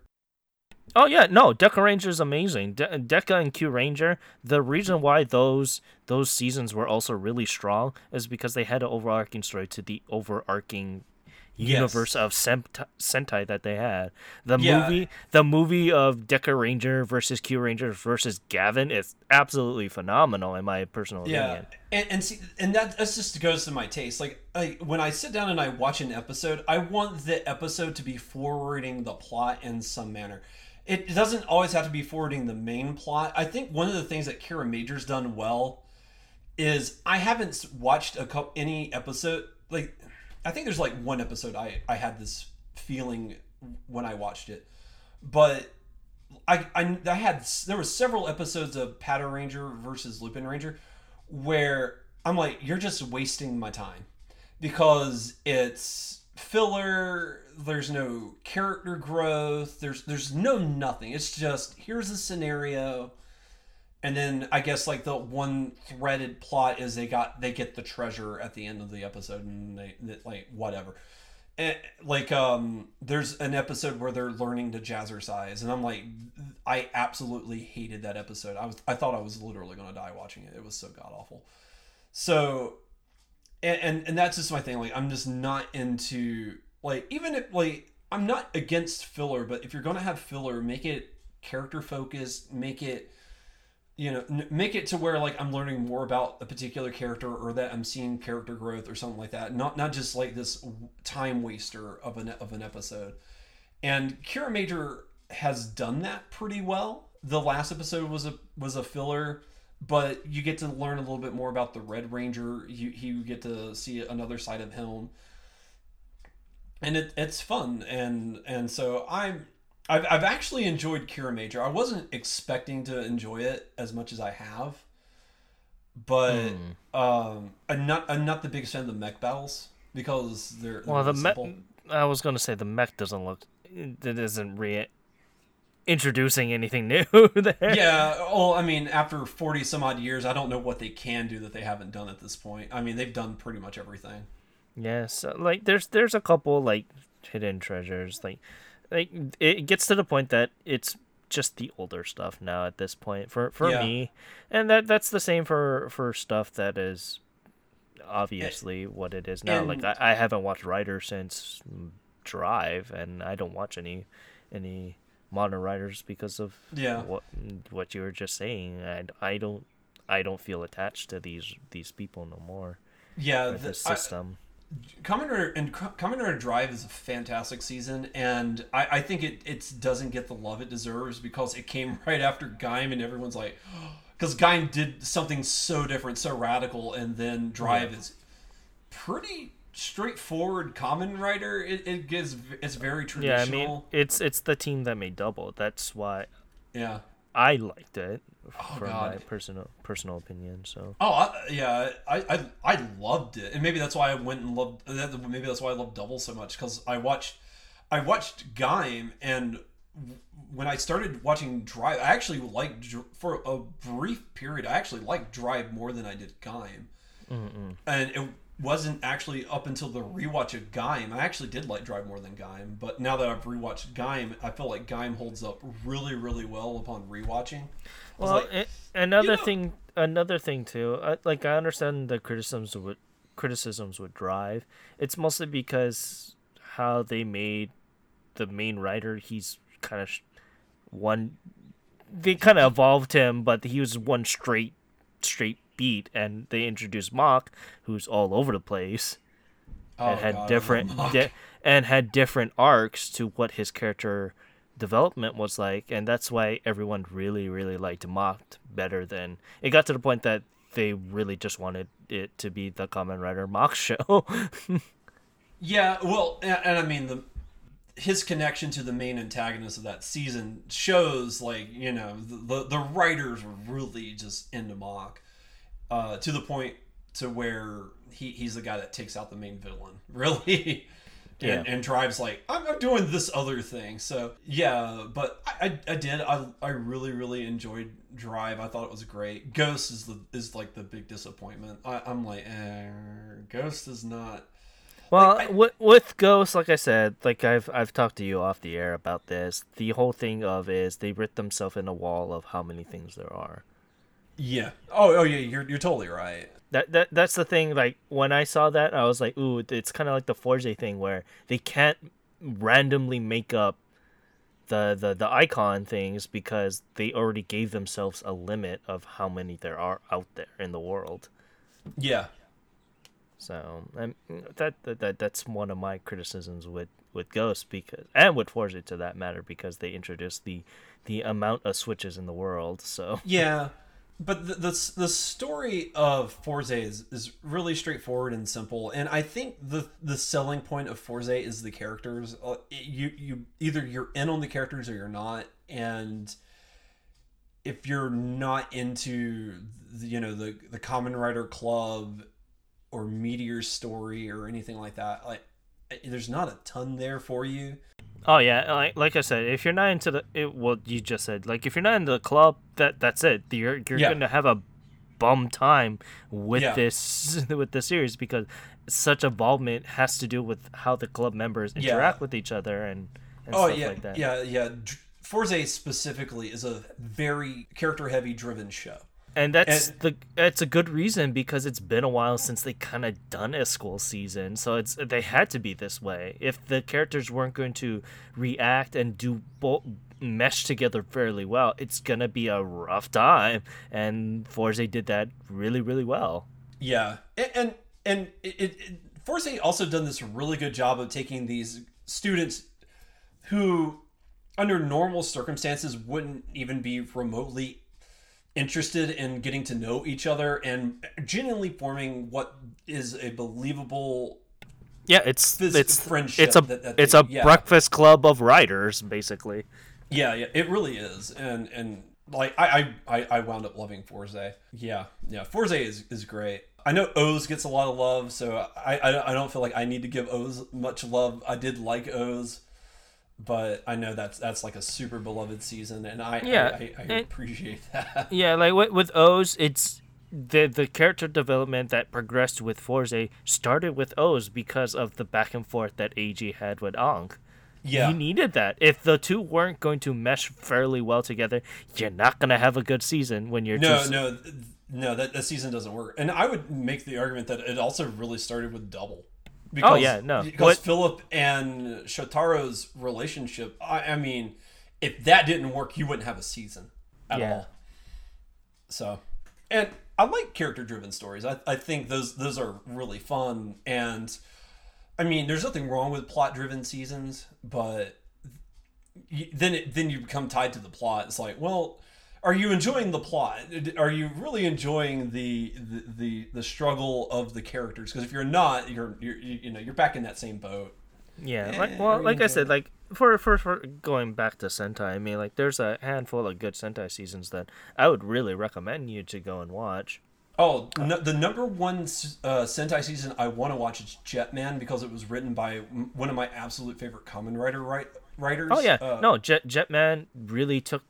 Oh yeah, no, Deka Ranger is amazing. De- and Ranger. The reason why those those seasons were also really strong is because they had an overarching story to the overarching universe yes. of Sentai that they had. The yeah. movie, the movie of Deka Ranger versus Kyu Ranger versus Gavan is absolutely phenomenal in my personal yeah. opinion. And, and see, and that that's just goes to my taste. Like, like when I sit down and I watch an episode, I want the episode to be forwarding the plot in some manner. It doesn't always have to be forwarding the main plot. I think one of the things that Kiramager's done well is I haven't watched a couple any episode like I think there's like one episode I I had this feeling when I watched it, but I I, I had there were several episodes of Patter Ranger versus Lupin Ranger where I'm like you're just wasting my time because it's filler there's no character growth there's there's no nothing. It's just here's a scenario and then i guess like the one threaded plot is they got they get the treasure at the end of the episode and they, they like whatever. And, like um there's an episode where they're learning to jazzercise and i'm like i absolutely hated that episode. I was i thought i was literally going to die watching it. It was so god awful. So and, and and that's just my thing. Like i'm just not into like even if like i'm not against filler but if you're gonna have filler make it character focused make it you know n- make it to where like i'm learning more about a particular character or that i'm seeing character growth or something like that not not just like this time waster of an of an episode and Kiramager has done that pretty well. The last episode was a was a filler, but you get to learn a little bit more about the Red Ranger. You you get to see another side of him, and it, it's fun. And and so I'm I've I've actually enjoyed Kiramager. I wasn't expecting to enjoy it as much as I have, but um, I'm not I'm not the biggest fan of the mech battles because they're, they're Well, the mech. I was gonna say the mech doesn't look. It isn't re introducing anything new there. yeah well i mean after 40 some odd years i don't know what they can do that they haven't done at this point i mean they've done pretty much everything Yes, uh, like there's there's a couple like hidden treasures. Like, like it gets to the point that it's just the older stuff now at this point for for Yeah. me, and that that's the same for for stuff that is obviously eh, what it is now. like I, I haven't watched Rider since Drive, and I don't watch any any modern writers because of Yeah. what what you were just saying. I, I don't I don't feel attached to these these people no more. yeah the, system. Kamen Rider and Kamen Rider Drive is a fantastic season, and I, I think it it doesn't get the love it deserves because it came right after Gaim, and everyone's like, because Gaim did something so different, so radical, and then Drive is pretty straightforward Kamen Rider. It, it gives it's very traditional. Yeah, I mean, it's it's the team that made Double. That's why yeah. I liked it, oh, from my Oh, personal personal opinion. So Oh I, yeah, I, I I loved it, and maybe that's why I went and loved. Maybe that's why I love Double so much because I watched, I watched Gaim, and when I started watching Drive, I actually liked for a brief period. I actually liked Drive more than I did Gaim, and it wasn't actually up until the rewatch of Gaim. I actually did like Drive more than Gaim, but now that I've rewatched Gaim, I feel like Gaim holds up really, really well upon rewatching. Well, like, it, another know- thing, another thing too. I, like I understand the criticisms would criticisms would drive. It's mostly because how they made the main writer. He's kind of sh- one. They kind of evolved him, but he was one straight straight beat, and they introduced Mach, who's all over the place. oh, and had God, different di- and had different arcs to what his character development was like and that's why everyone really really liked Mach better than it got to the point that they really just wanted it to be the Kamen Rider Mach show Yeah, well, and, and I mean the his connection to the main antagonist of that season shows like you know the the, the writers were really just into Mach uh, to the point to where he, he's the guy that takes out the main villain really. And, Yeah. and drives like I'm, I'm doing this other thing. So yeah but I, I, I did. I, I really really enjoyed drive. I thought it was great. Ghost is the is like the big disappointment. I, i'm like eh, ghost is not. Well I- with, with ghosts like i said like i've i've talked to you off the air about this. The whole thing of is they writ themselves in a wall of how many things there are Yeah. Oh, oh yeah. You're you're totally right. That that that's the thing. Like when I saw that, I was like, "Ooh, it's kind of like the Fourze thing where they can't randomly make up the, the the icon things because they already gave themselves a limit of how many there are out there in the world." Yeah. So um, that, that that that's one of my criticisms with with Ghost because and with Fourze to that matter because they introduced the the amount of switches in the world. So Yeah. But the, the the story of Fourze is, is really straightforward and simple, and I think the the selling point of Fourze is the characters. Uh, you you either you're in on the characters or you're not, and if you're not into the, you know the the Kamen Rider Club or Meteor story or anything like that, like there's not a ton there for you. Oh yeah, like like I said, if you're not into the it, well, you just said like if you're not into the club, that that's it. You're you're Yeah. gonna have a bum time with Yeah. this with the series because such involvement has to do with how the club members Yeah. interact with each other and, and Oh stuff yeah, like that. yeah, yeah. Fourze specifically is a very character heavy driven show. And that's And- the it's a good reason because it's been a while since they kind of done a school season, so it's they had to be this way. If the characters weren't going to react and do bo- mesh together fairly well, it's gonna be a rough time. And Fourze did that really, really well. Yeah, and and, and it, it, it Force also done this really good job of taking these students who, under normal circumstances, wouldn't even be remotely interested in getting to know each other and genuinely forming what is a believable Yeah, it's it's friendship it's a that- that it's they- a yeah. breakfast club of writers, basically. Yeah, yeah, it really is, and and like I I I- I wound up loving Fourze. Yeah, yeah, Fourze is is great. I know O's gets a lot of love, so I I, I don't feel like I need to give O's much love. I did like O's, but I know that's that's like a super beloved season, and I Yeah, I, I, I and- appreciate that. Yeah, like with, with O's, it's the the character development that progressed with Fourze started with O's because of the back and forth that Eiji had with Ankh. Yeah, You needed that. If the two weren't going to mesh fairly well together, you're not gonna have a good season when you're no, two. no, no, that that season doesn't work. And I would make the argument that it also really started with Double. Because, Oh, yeah, no. Because What- Philip and Shotaro's relationship, I, I mean, if that didn't work, you wouldn't have a season at Yeah. all. So, and I like character-driven stories. I, I think those those are really fun. And I mean, there's nothing wrong with plot-driven seasons, but then it, then you become tied to the plot. It's like, well, are you enjoying the plot? Are you really enjoying the the the, the struggle of the characters? Because if you're not, you're you're you you know you're back in that same boat. Yeah, Eh, like well, like I said, like for, for for going back to Sentai, I mean, like there's a handful of good Sentai seasons that I would really recommend you to go and watch. Oh, no, the number one uh, Sentai season I want to watch is Jetman because it was written by one of my absolute favorite common writer write, writers. Oh yeah, Uh, no, Jet Jetman really took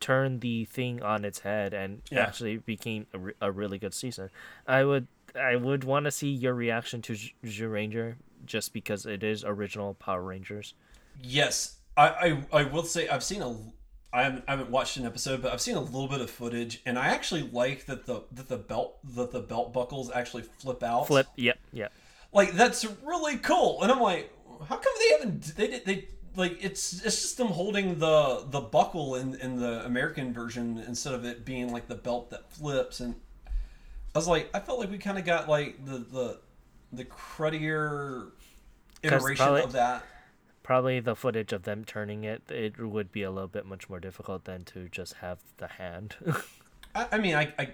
turned the thing on its head and Yeah. actually became a, re- a really good season. I would I would want to see your reaction to Ranger just because it is original Power Rangers. Yes, I, I I will say I've seen a I haven't, I haven't watched an episode, but I've seen a little bit of footage, and I actually like that the that the belt that the belt buckles actually flip out. Flip, yep, yep. like that's really cool, and I'm like, how come they haven't? They did they like it's it's just them holding the the buckle in in the American version instead of it being like the belt that flips, and I was like, I felt like we kind of got like the the the cruddier iteration probably- of that. Probably the footage of them turning it, it would be a little bit much more difficult than to just have the hand. I, I mean, I, I,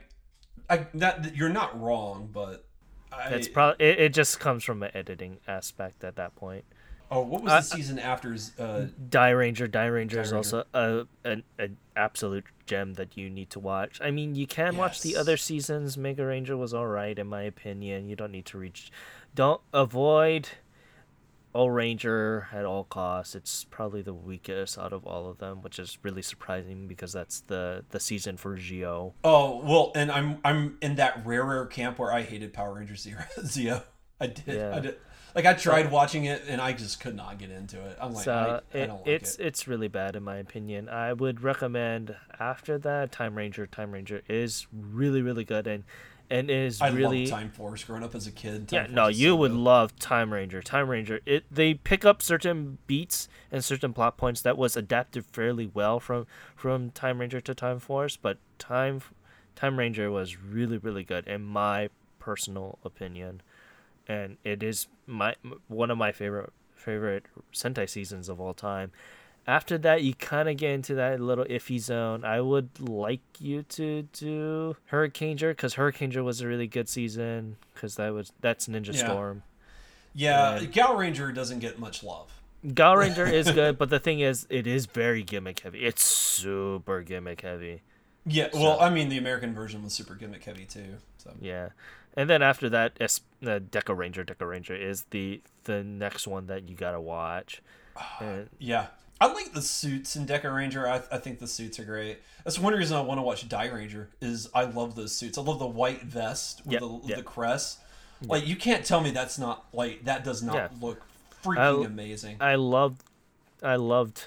I, that you're not wrong, but I, it's probably it, it just comes from an editing aspect at that point. Oh, what was I- the season after's? Uh, Dai Ranger, Dai Ranger is Die also a an, an absolute gem that you need to watch. I mean, you can watch the other seasons. Mega Ranger was all right in my opinion. You don't need to reach. Don't avoid. O Ranger at all costs. It's probably the weakest out of all of them, which is really surprising because that's the the season for Zeo. oh well, and I'm I'm in that rare rare camp where I hated Power Rangers Zero. Zeo. I did. Yeah. I did. Like I tried watching it and I just could not get into it. I'm like, so I, I it, don't like it's it. it's really bad in my opinion. I would recommend after that Time Ranger. Time Ranger is really really good and and is I really loved Time Force growing up as a kid. yeah Time no Force is you so would good. love Time Ranger. Time Ranger it they pick up certain beats and certain plot points that was adapted fairly well from from Time Ranger to Time Force, but Time Time Ranger was really really good in my personal opinion, and it is my one of my favorite favorite Sentai seasons of all time. after that, you kind of get into that little iffy zone. I would like you to do Hurricaneger because Hurricaneger was a really good season because that was that's Ninja Yeah. Storm. Yeah, And- Gao Ranger doesn't get much love. Gao Ranger is good, but the thing is, it is very gimmick heavy. It's super gimmick heavy. Yeah, well, I mean, the American version was super gimmick heavy too. So Yeah, and then after that, es- uh, Deka Ranger, Deka Ranger is the the next one that you gotta watch. And yeah, I like the suits in Deka Ranger. I, I think the suits are great. That's one reason I want to watch Dai Ranger. Is I love those suits. I love the white vest with Yeah, the, yeah. the crest. Like you can't tell me that's not like that does not Yeah. look freaking I- amazing. I loved, I loved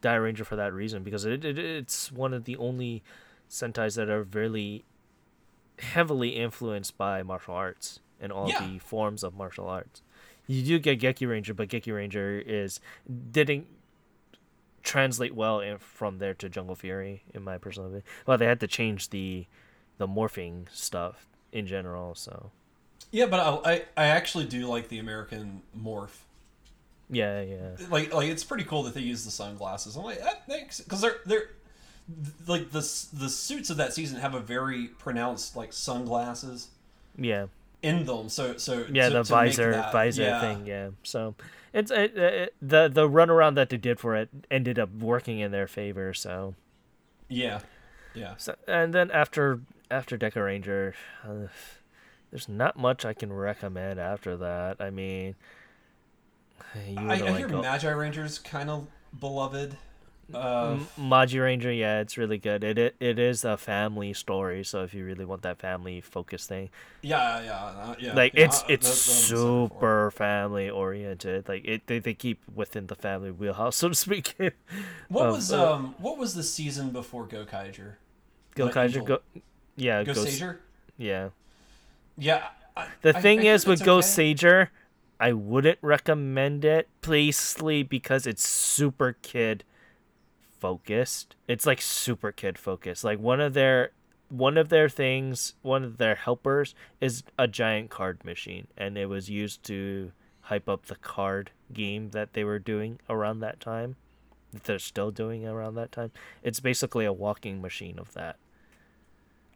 Dai Ranger for that reason because it, it it's one of the only Sentais that are really heavily influenced by martial arts and all Yeah. the forms of martial arts. You do get Geki Ranger, but Geki Ranger is didn't translate well in, from there to Jungle Fury, in my personal opinion. Well, they had to change the the morphing stuff in general, so yeah, but I, I I actually do like the American morph. yeah, yeah. Like like it's pretty cool that they use the sunglasses. I'm like, thanks, because they're they're like the the suits of that season have a very pronounced like sunglasses Yeah. in them. So so yeah to- the to visor that- visor yeah. thing yeah so it's it, it, the the runaround that they did for it ended up working in their favor so, Yeah, yeah. so and then after after Deka Ranger uh, there's not much I can recommend after that I mean you I, I hear Magi Ranger's kind of beloved. Uh, Magi Ranger, yeah, it's really good. It, it it is a family story, so if you really want that family focused thing, yeah, yeah, uh, yeah. like yeah, it's uh, it's that's what I'm excited for. super family oriented. Like it, they, they keep within the family wheelhouse, so to speak. What of, was uh, um what was the season before Gokaiger? Go Kaiser, go, yeah, Goseiger? yeah. Yeah. I, The I- thing I is with Ghost okay. Sager, I wouldn't recommend it basically because it's super kid focused. It's like super kid focused. Like one of their one of their things, one of their helpers is a giant card machine and it was used to hype up the card game that they were doing around that time. That they're still doing around that time. It's basically a walking machine of that.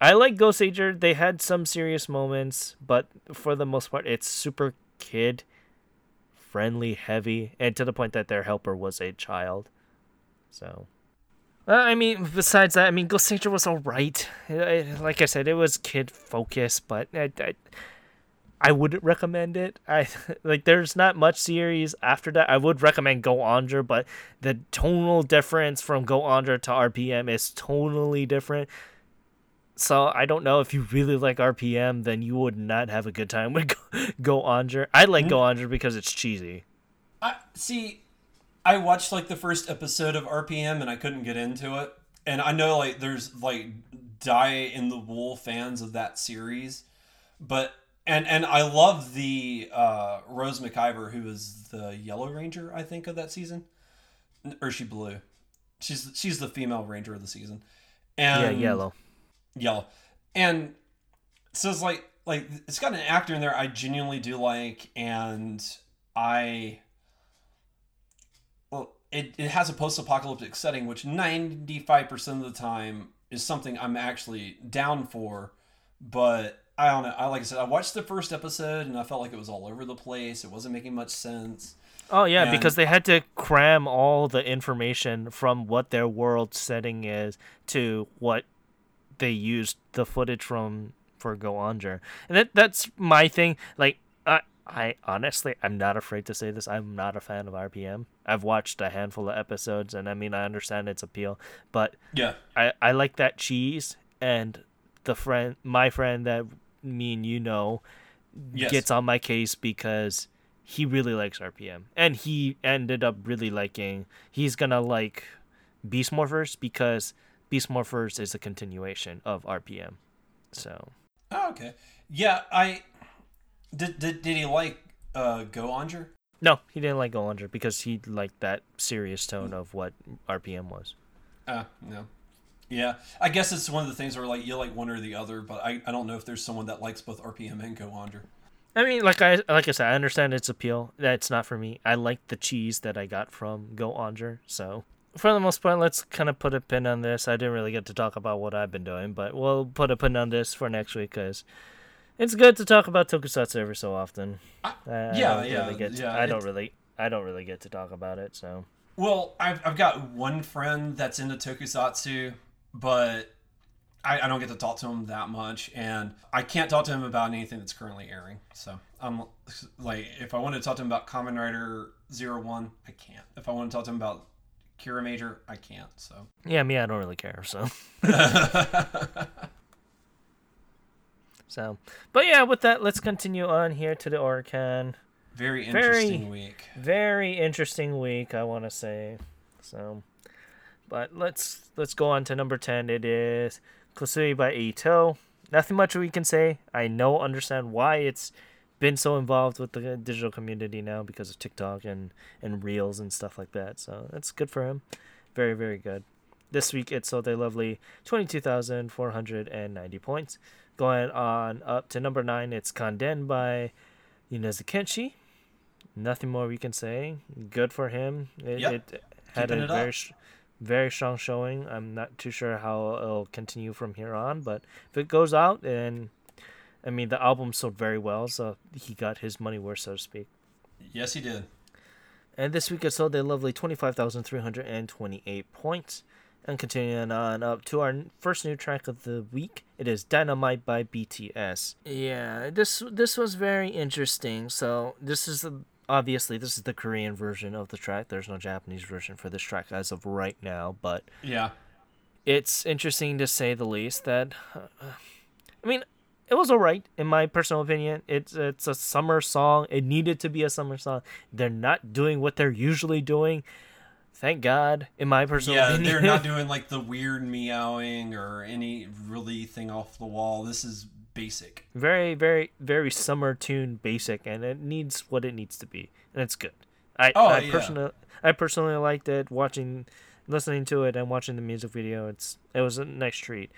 I like Goseiger. They had some serious moments, but for the most part, it's super kid friendly, heavy, and to the point that their helper was a child. So, uh, I mean, besides that, I mean, Goseiger was alright. Like I said, it was kid focused, but I, I, I wouldn't recommend it. I like there's not much series after that. I would recommend Go-onger, but the tonal difference from Go-onger to RPM is totally different. So I don't know if you really like RPM, then you would not have a good time with Go, Go-onger. I like Go-onger because it's cheesy. I see. I watched like the first episode of RPM and I couldn't get into it. And I know like there's like die in the wool fans of that series, but and and I love the uh, Rose McIver who is the Yellow Ranger I think of that season, or she blue? She's she's the female Ranger of the season. Yeah, And yellow. yellow and so it's like like it's got an actor in there i genuinely do like and i it, it has a post-apocalyptic setting which 95% of the time is something i'm actually down for but i don't know i like i said i watched the first episode and i felt like it was all over the place it wasn't making much sense Oh yeah, And- because they had to cram all the information from what their world setting is to what they used the footage from for Go-onger. And that that's my thing. Like I I honestly I'm not afraid to say this. I'm not a fan of RPM. I've watched a handful of episodes and I mean I understand its appeal, but yeah I, I like that cheese and the friend my friend that me and you know Yes. gets on my case because he really likes RPM and he ended up really liking he's gonna like Beast Morphers because Beast Morphers is a continuation of RPM. So oh, okay yeah i did did, did he like uh go onger no, he didn't like Go-onger because he liked that serious tone of what RPM was. Uh, no. Yeah, I guess it's one of the things where like you like one or the other, but I, I don't know if there's someone that likes both RPM and Go-onger. I mean, like I like I said, I understand its appeal. That's not for me. I like the cheese that I got from Go-onger, so for the most part, let's kind of put a pin on this. I didn't really get to talk about what I've been doing, but we'll put a pin on this for next week because it's good to talk about tokusatsu every so often. I, uh, I yeah, don't yeah, really to- yeah, I don't really, I don't really get to talk about it. So Well, I've, I've got one friend that's into tokusatsu, but I, I don't get to talk to him that much, and I can't talk to him about anything that's currently airing. So I'm like, if I want to talk to him about Kamen Rider Zero One, I can't. If I want to talk to him about Kiramager, I can't. So yeah, me, I don't really care. So so, but yeah, with that, let's continue on here to the Oricon. very Very- interesting week. Very interesting week, I want to say. So, but let's let's go on to number ten. It is Kosui by Eito. Nothing much we can say. I know, understand why it's been so involved with the digital community now because of TikTok and and reels and stuff like that. So that's good for him. Very very good. This week it sold a lovely twenty two thousand four hundred and ninety points. Going on up to number nine, it's Kanden by Yonezu Kenshi. Nothing more we can say. Good for him. It, Yep. it had Keeping a it very sh- very strong showing. I'm not too sure how it'll continue from here on, but if it goes out, and I mean the album sold very well, so he got his money worth, so to speak. Yes, he did. And this week it sold a lovely 25,328 points. And continuing on up to our first new track of the week, it is Dynamite by BTS. Yeah, this this was very interesting. So this is the, obviously this is the Korean version of the track. There's no Japanese version for this track as of right now, but Yeah. it's interesting to say the least that uh, I mean it was alright in my personal opinion. It's it's a summer song. It needed to be a summer song. They're not doing what they're usually doing. Thank God, in my personal Yeah, opinion. they're not doing like the weird meowing or any really thing off the wall. This is basic. very very very summer tune basic and it needs what it needs to be and it's good. I Oh, I yeah. personally I personally liked it watching listening to it and watching the music video. It's it was a nice treat.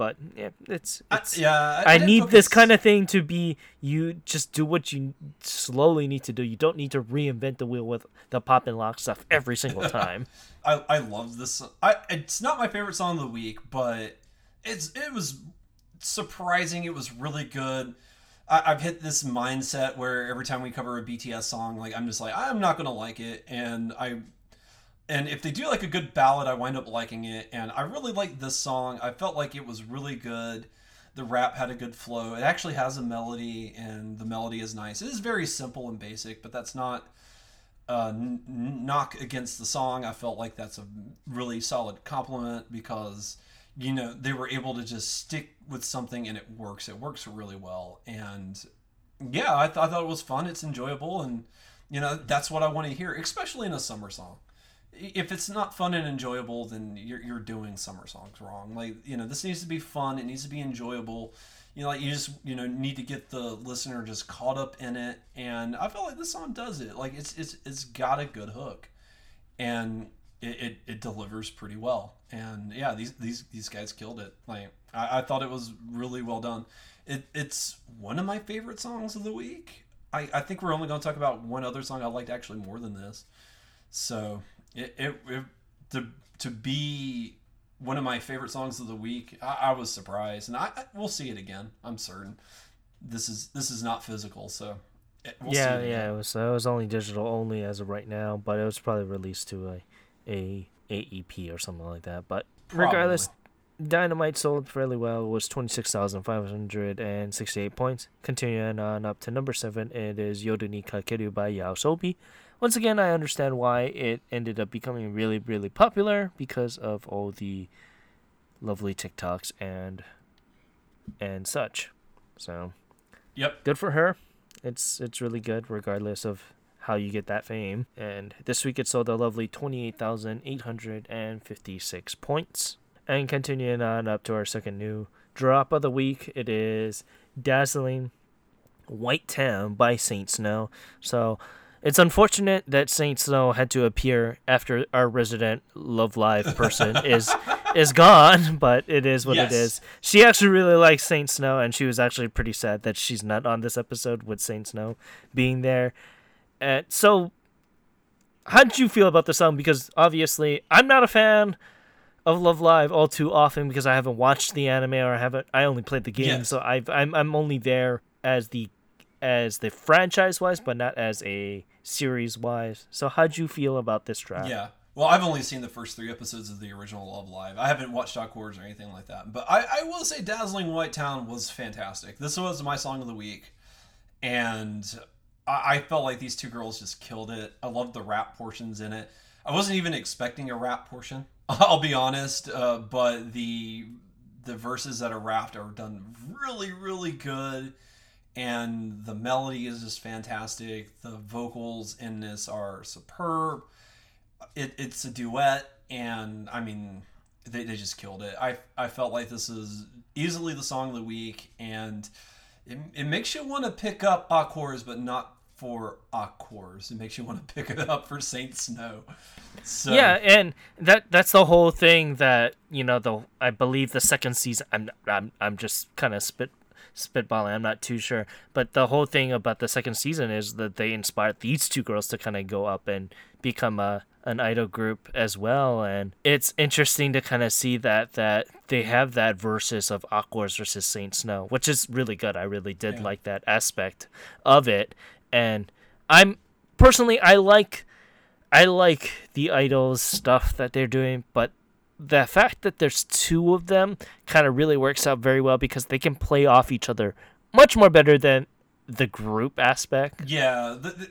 But yeah, it's I, it's yeah, I need this kind of thing to be you just do what you slowly need to do. You don't need to reinvent the wheel with the pop and lock stuff every single time. I I love this. I it's not my favorite song of the week, but it's it was surprising. It was really good. I, I've hit this mindset where every time we cover a BTS song, like I'm just like I'm not gonna like it, and I and if they do like a good ballad, I wind up liking it. And I really like this song. I felt like it was really good. The rap had a good flow. It actually has a melody, and the melody is nice. It is very simple and basic, but that's not uh, n- n- knock against the song. I felt like that's a really solid compliment because you know they were able to just stick with something and it works. It works really well, and yeah, I, th- I thought it was fun. It's enjoyable, and you know that's what I want to hear, especially in a summer song. If it's not fun and enjoyable, then you're, you're doing summer songs wrong. Like you know, this needs to be fun. It needs to be enjoyable. You know, like you just you know need to get the listener just caught up in it, and I feel like this song does it. Like it's it's it's got a good hook, and it, it, it delivers pretty well. And yeah, these these these guys killed it. Like I, I thought it was really well done. It it's one of my favorite songs of the week. I, I think we're only going to talk about one other song I liked actually more than this. So it, it, it to to be one of my favorite songs of the week, I, I was surprised, and I, I we'll see it again. I'm certain. This is this is not physical, so it- we'll yeah, see it yeah, it was it was only digital only as of right now, but it was probably released to a a AEP or something like that. But regardless, Dynamite sold fairly well. It was twenty six thousand five hundred and sixty eight points. Continuing on up to number seven, it is Yoru ni Kakeru by YOASOBI. Once again, I understand why it ended up becoming really, really popular because of all the lovely TikToks and and such. So Yep. good for her. It's it's really good regardless of how you get that fame. And this week it sold a lovely 28,856 points. And continuing on up to our second new drop of the week, it is Dazzling White Town by Saint Snow. So it's unfortunate that Saint Snow had to appear after our resident Love Live person is is gone, but it is what Yes. it is. She actually really likes Saint Snow, and she was actually pretty sad that she's not on this episode with Saint Snow being there. And so how did you feel about the song? Because obviously, I'm not a fan of Love Live all too often because I haven't watched the anime or I haven't. I only played the game, Yes. so I've I'm I'm only there as the as the franchise wise, but not as a series wise. So how'd you feel about this track? Yeah. Well, I've only seen the first three episodes of the original Love Live. I haven't watched Dark Wars or anything like that. But I, I will say Dazzling White Town was fantastic. This was my song of the week. And I, I felt like these two girls just killed it. I loved the rap portions in it. I wasn't even expecting a rap portion, I'll be honest. Uh, but the the verses that are rapped are done really, really good. And the melody is just fantastic. The vocals in this are superb it, it's a duet and i mean they, they just killed it I, I felt like this is easily the song of the week and it, it makes you want to pick up Aqours, but not for Aqours. it makes you want to pick it up for saint snow so Yeah, and that that's the whole thing that you know the I believe the second season. I'm I'm I'm just kind of spit spitballing. I'm not too sure, but the whole thing about the second season is that they inspired these two girls to kind of go up and become a an idol group as well, and it's interesting to kind of see that that they have that versus of Aqours versus Saint Snow, which is really good. I really did Yeah. like that aspect of it, and I'm personally I like. I like the idols stuff that they're doing, but the fact that there's two of them kind of really works out very well because they can play off each other much more better than the group aspect. yeah the, the,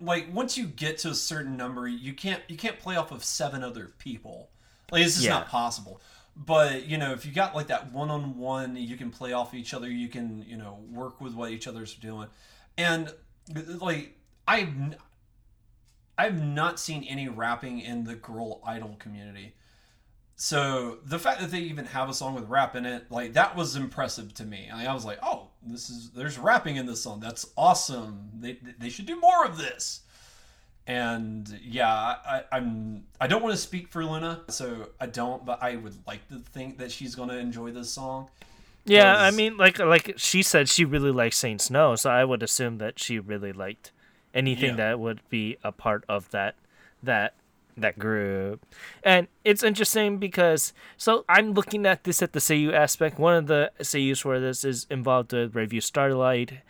like once you get to a certain number you can't you can't play off of seven other people like it's just Yeah. not possible but you know if you got like that one-on-one you can play off each other you can you know work with what each other's doing and like i've n- i've not seen any rapping in the girl idol community so the fact that they even have a song with rap in it like that was impressive to me. I, I was like oh this is there's rapping in this song. That's awesome. They they should do more of this. And yeah I, i'm i don't want to speak for luna so i don't but i would like to think that she's going to enjoy this song. Yeah, I mean, like like she said, she really likes Saint Snow, so I would assume that she really liked anything Yeah. that would be a part of that that that group. And it's interesting because so I'm looking at this at the Seiyu aspect. One of the Seiyus where this is involved with Revue Starlight.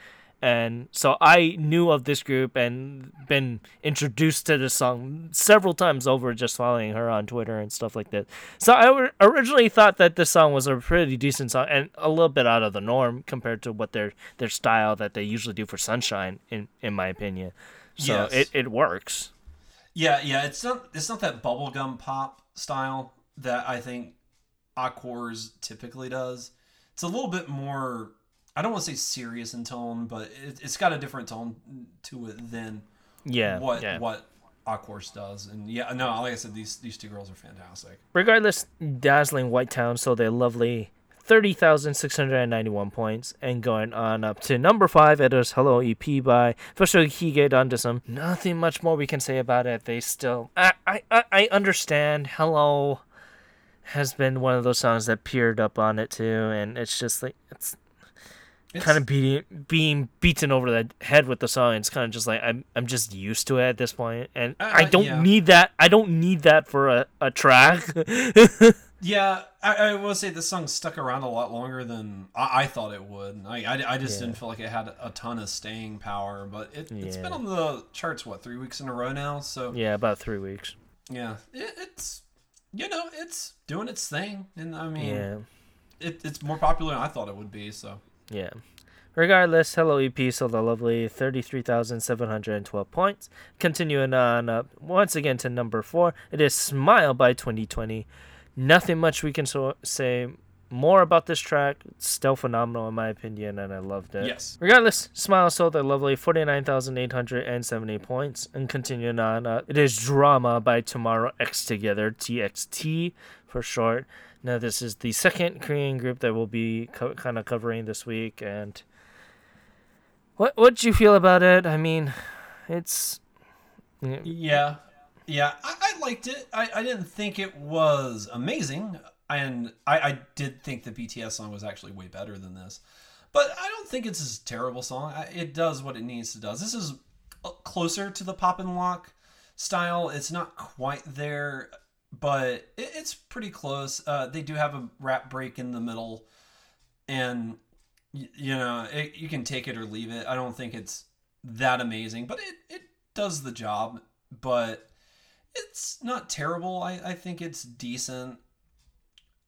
And so I knew of this group and been introduced to this song several times over just following her on Twitter and stuff like that. So I originally thought that this song was a pretty decent song and a little bit out of the norm compared to what their their style that they usually do for Sunshine in in my opinion. So Yes. it, it works. Yeah, yeah, it's not it's not that bubblegum pop style that I think Aqours typically does. It's a little bit more I don't want to say serious in tone, but it, it's got a different tone to it than Yeah. what yeah. what Aqours does. And yeah, no, like I said, these these two girls are fantastic. Regardless, dazzling White Town so they're lovely 30,691 points and going on up to number 5 it is Hello EP by Official Hige Dandism. Nothing much more we can say about it. They still I, I, I- I understand Hello has been one of those songs that peered up on it too and it's just like it's It's, kind of beating being beaten over the head with the song. It's kind of just like I'm I'm just used to it at this point, and Uh, I don't yeah. need that. I don't need that for a, a track. yeah, I, I will say this song stuck around a lot longer than I, I thought it would. I, I, I just Yeah. didn't feel like it had a ton of staying power, but it, it's Yeah. been on the charts what three weeks in a row now. So yeah, about three weeks. Yeah, it, it's you know it's doing its thing, and I mean Yeah, it, it's more popular than I thought it would be. So yeah. Regardless, Hello EP sold a lovely 33,712 points. Continuing on up once again to number four, it is Smile by 2020. Nothing much we can so- say more about this track. It's still phenomenal in my opinion, and I loved it. yes, Regardless, Smile sold a lovely 49,870 points. And continuing on, uh, it is Drama by Tomorrow X Together, TXT for short. Now, this is the second Korean group that we'll be co- kind of covering this week. And what what do you feel about it? I mean, it's. yeah, yeah. I, I liked it. I, I didn't think it was amazing, and I, I did think the BTS song was actually way better than this. But I don't think it's a terrible song. It does what it needs to do. This is uh, closer to the pop and lock style. It's not quite there, but it, it's pretty close. Uh, they do have a rap break in the middle, and y- you know it, you can take it or leave it. I don't think it's that amazing, but it it does the job. But it's not terrible. I I think it's decent,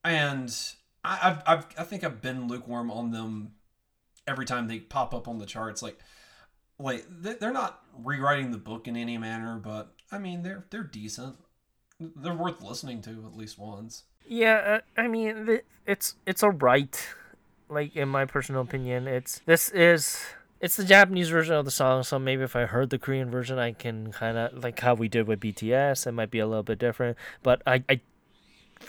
and I I've, I've I think I've been lukewarm on them every time they pop up on the charts. Like like they- they're not rewriting the book in any manner, but I mean they're they're decent. They're worth listening to at least once. Yeah, uh, I mean it's it's alright. Like in my personal opinion, it's this is it's the Japanese version of the song. So maybe if I heard the Korean version, I can kind of like how we did with BTS. It might be a little bit different, but I I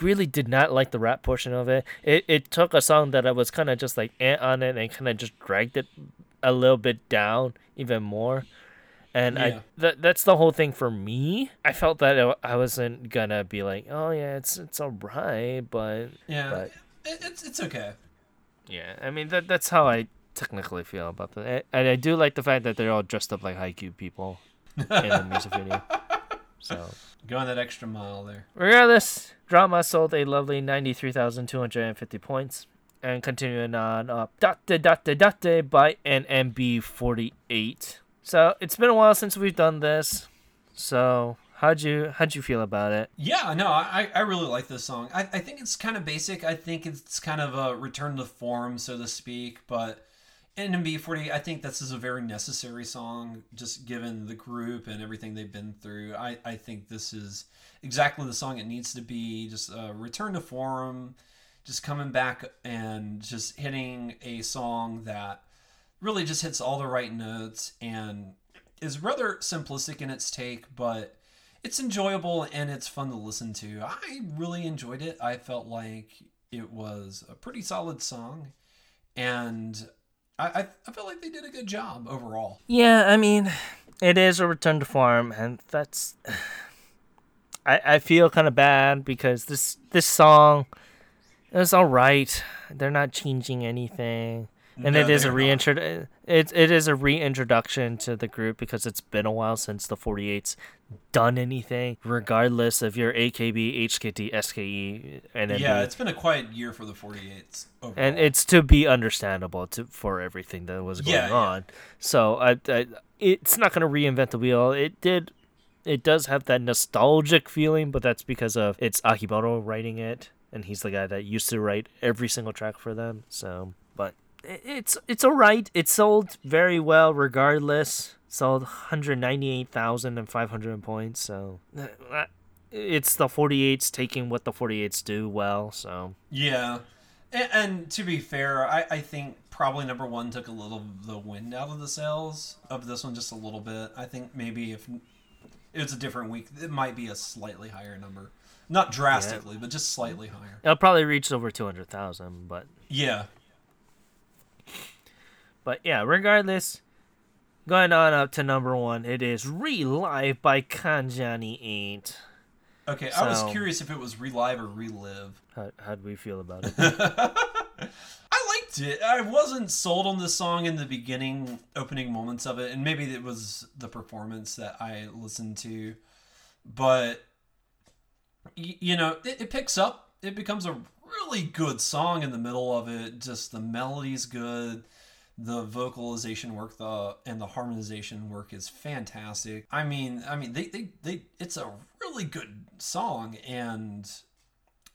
really did not like the rap portion of it. It it took a song that I was kind of just like eh on it and kind of just dragged it a little bit down even more. And Yeah. I that that's the whole thing for me. I felt that I wasn't gonna be like, oh yeah, it's it's alright, but Yeah, But- it, it's it's okay. yeah, I mean that that's how I technically feel about that. And I do like the fact that they're all dressed up like haiku people in the music video. So Going that extra mile there. regardless, drama sold a lovely ninety-three thousand two hundred and fifty points. And continuing on up, Date Date Date by NMB48. So it's been a while since we've done this. So how'd you how'd you feel about it? Yeah, no, I, I really like this song. I, I think it's kind of basic. I think it's kind of a return to form, so to speak. But NMB40, I think this is a very necessary song, just given the group and everything they've been through. I, I think this is exactly the song it needs to be. Just a return to form, just coming back and just hitting a song that really just hits all the right notes and is rather simplistic in its take, but it's enjoyable and it's fun to listen to. I really enjoyed it. I felt like it was a pretty solid song, and I I, felt like they did a good job overall. Yeah, I mean, it is a return to form, and that's. I I feel kind of bad because this this song is all right. They're not changing anything, and No, it is a they're not. reintro. It it is a reintroduction to the group because it's been a while since the 48s done anything. Regardless of your AKB, HKT, SKE, and Yeah, it's been a quiet year for the 48s overall. and it's to be understandable to for everything that was going Yeah, yeah. on. So I, I, it's not going to reinvent the wheel. It did, it does have that nostalgic feeling, but that's because of it's Akimoto writing it, and he's the guy that used to write every single track for them. So, but it's it's alright. It sold very well, regardless. Sold 198,500 points. So. uh, It's the 48s taking what the 48s do well, so Yeah. And, and to be fair, I, I think probably number one took a little of the wind out of the sails of this one just a little bit. I think maybe if it was a different week, it might be a slightly higher number. Not drastically, but just slightly higher. It'll probably reach over 200,000, but Yeah. But yeah, regardless, going on up to number 1, it is Relive by Kanjani 8. Okay, I was curious if it was relive or relive. How how'd we feel about it? I liked it. I wasn't sold on the song in the beginning, opening moments of it, and maybe it was the performance that I listened to. But y- you know, it, it picks up. It becomes a really good song in the middle of it. Just the melody's good. The vocalization work, the and the harmonization work is fantastic. I mean, I mean, they they, they it's a really good song, and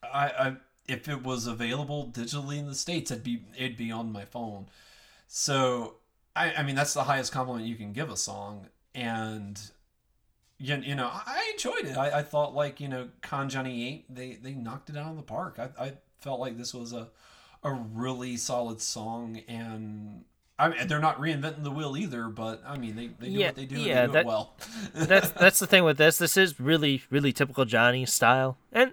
I, I if it was available digitally in the states, it'd be it'd be on my phone. So I, I mean that's the highest compliment you can give a song, and you, you know I enjoyed it. I, I thought like you know Kanjani Eight they they knocked it out of the park. I, I felt like this was a a really solid song, and I mean they're not reinventing the wheel either. But I mean they, they do Yeah, what they do and yeah, they do that- it well. that's that's the thing with this. This is really really typical Johnny style, and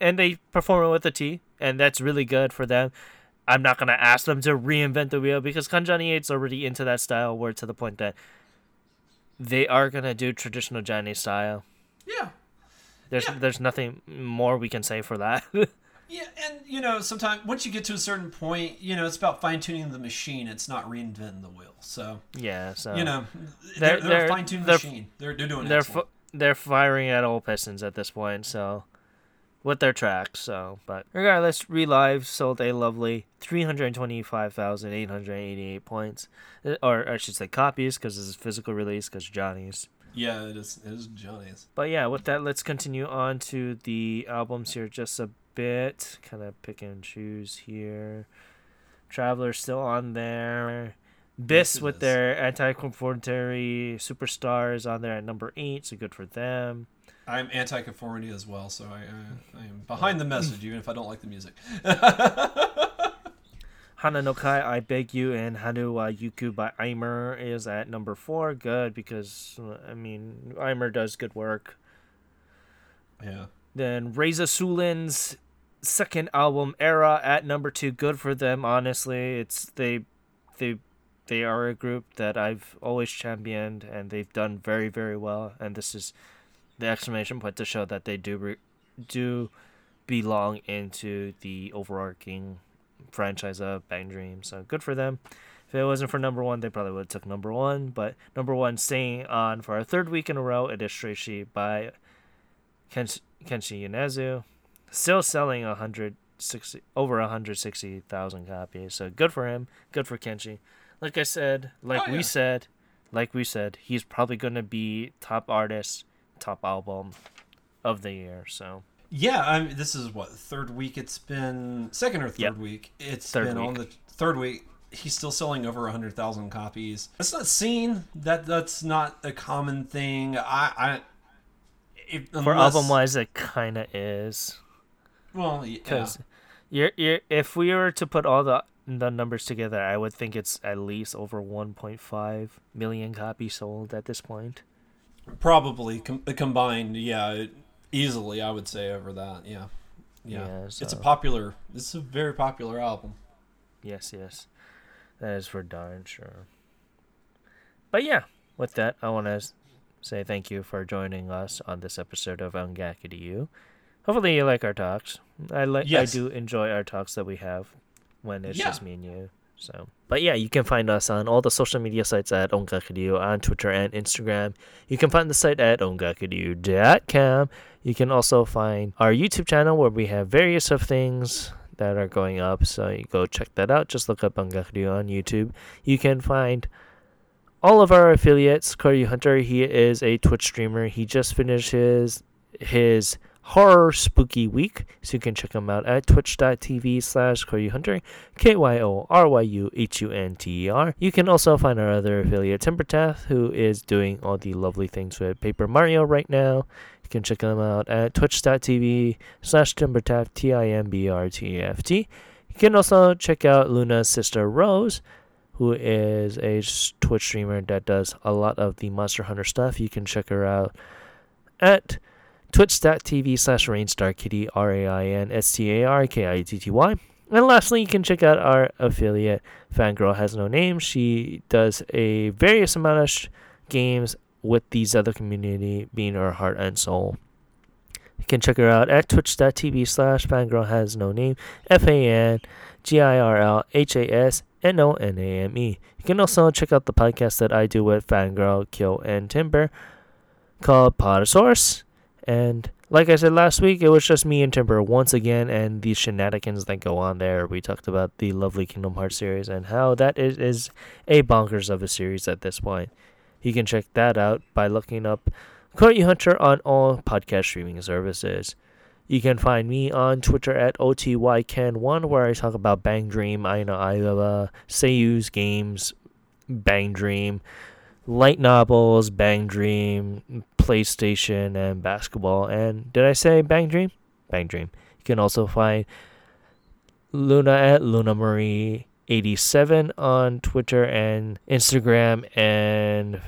and they perform it with a T, and that's really good for them. I'm not gonna ask them to reinvent the wheel because Kanjani 8's already into that style. Where to the point that they are gonna do traditional Johnny style. yeah. There's Yeah. there's nothing more we can say for that. Yeah, and you know, sometimes once you get to a certain point, you know, it's about fine tuning the machine. It's not reinventing the wheel. So yeah, so you know, They're- they're, they're, a fine tuned machine. They're they're doing they're they're firing at all pistons at this point. So with their tracks. So, but regardless, Relive sold a lovely 325,888 points, uh, or I should say copies, because this is a physical release, because Johnny's. Yeah, it is. It is Johnny's. But yeah, with that, let's continue on to the albums here just a bit. Kind of pick and choose here. Traveler's still on there. BiSH Yes, with is. their anti-conformity superstars on there at number eight, so good for them. I'm anti-conformity as well, so I, I, I am behind the message, even if I don't like the music. Hana no Uta, I Beg You, and Haru wa Yuku by Aimer is at number four. Good because, I mean, Aimer does good work. yeah. Then RAISE A SUILEN's second album, Era, at number two. Good for them, honestly. It's they, they, they are a group that I've always championed, and they've done very, very well. And this is the exclamation point to show that they do re- do belong into the overarching franchise of Bang Dream. So good for them. If it wasn't for number one, they probably would have took number one. But number one staying on for our third week in a row, it is Stray Sheep by Ken- Kenshi Yonezu. Still selling 160 over 160,000 copies. So good for him. Good for Kenshi. Like I said, like Oh, we yeah. said, like we said, he's probably going to be top artist, top album of the year. So Yeah, I mean, this is what third week it's been, second or third Yep. week. It's Third been on the third week. He's still selling over hundred thousand copies. That's not seen. That that's not a common thing. I, I if, for album wise, it kind of is. Well, yeah. Because you're, you're, if we were to put all the the numbers together, I would think it's at least over 1.5 million copies sold at this point. probably com- uh, combined. Yeah, easily. I would say over that. Yeah, yeah. Yeah, It's a so- popular. It's a very popular album. Yes, yes, that is for darn sure. But yeah, with that, I want to say thank you for joining us on this episode of Ongaku to You. Hopefully, you like our talks. I like. Yes. I do enjoy our talks that we have when it's Yeah. just me and you. So, but yeah, you can find us on all the social media sites at Ongakuriyu on Twitter and Instagram. You can find the site at ongakuriyu.com. You can also find our YouTube channel where we have various of things that are going up. So you go check that out. Just look up Ongakuriyu on YouTube. You can find all of our affiliates. Kyoryu Hunter, he is a Twitch streamer. He just finished his his horror spooky week so you can check them out at twitch.tv slash Kyoryu Hunter K-Y-O-R-Y-U-H-U-N-T-E-R. You can also find our other affiliate, Timbrtaft, who is doing all the lovely things with Paper Mario right now. You can check them out at twitch.tv slash Timbrtaft, T-I-M-B-R-T-A-F-T. You can also check out Luna's sister Rose, who is a Twitch streamer that does a lot of the Monster Hunter stuff. You can check her out at twitch.tv slash rainstarkitty, R-A-I-N-S-T-A-R-K-I-T-T-Y. And lastly, you can check out our affiliate, Fangirl Has No Name. She does a various amount of sh- games with these other community being her heart and soul. You can check her out at twitch.tv slash fangirl has no name, F A N G I R L H A S N O N A M E. You can also check out the podcast that I do with Fangirl, Kill, and Timber called Podosaurus. And like I said last week, it was just me and Timber once again, and the shenanigans that go on there. We talked about the lovely Kingdom Hearts series and how that is, is a bonkers of a series at this point. You can check that out by looking up Courtney Hunter on all podcast streaming services. You can find me on Twitter at OTYCan1, where I talk about Bang Dream, I know Aina Ailala, Seiyu's games, Bang Dream, light novels, Bang Dream, PlayStation, and basketball. And did I say Bang Dream? Bang Dream. You can also find Luna at Luna Marie 87 on Twitter and Instagram and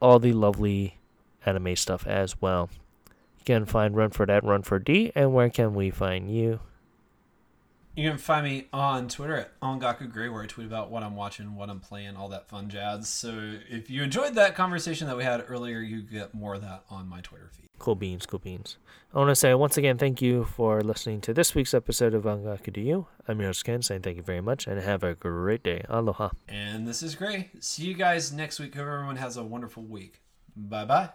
all the lovely anime stuff as well. You can find Run for That, Run for D, and where can we find you? You can find me on Twitter at Ongaku Gray, where I tweet about what I'm watching, what I'm playing, all that fun jazz. So if you enjoyed that conversation that we had earlier, you get more of that on my Twitter feed. Cool beans, cool beans. I want to say once again thank you for listening to this week's episode of Ongaku to You. I'm your host Ken, saying thank you very much and have a great day. Aloha. And this is Gray. See you guys next week. Hope everyone has a wonderful week. Bye bye.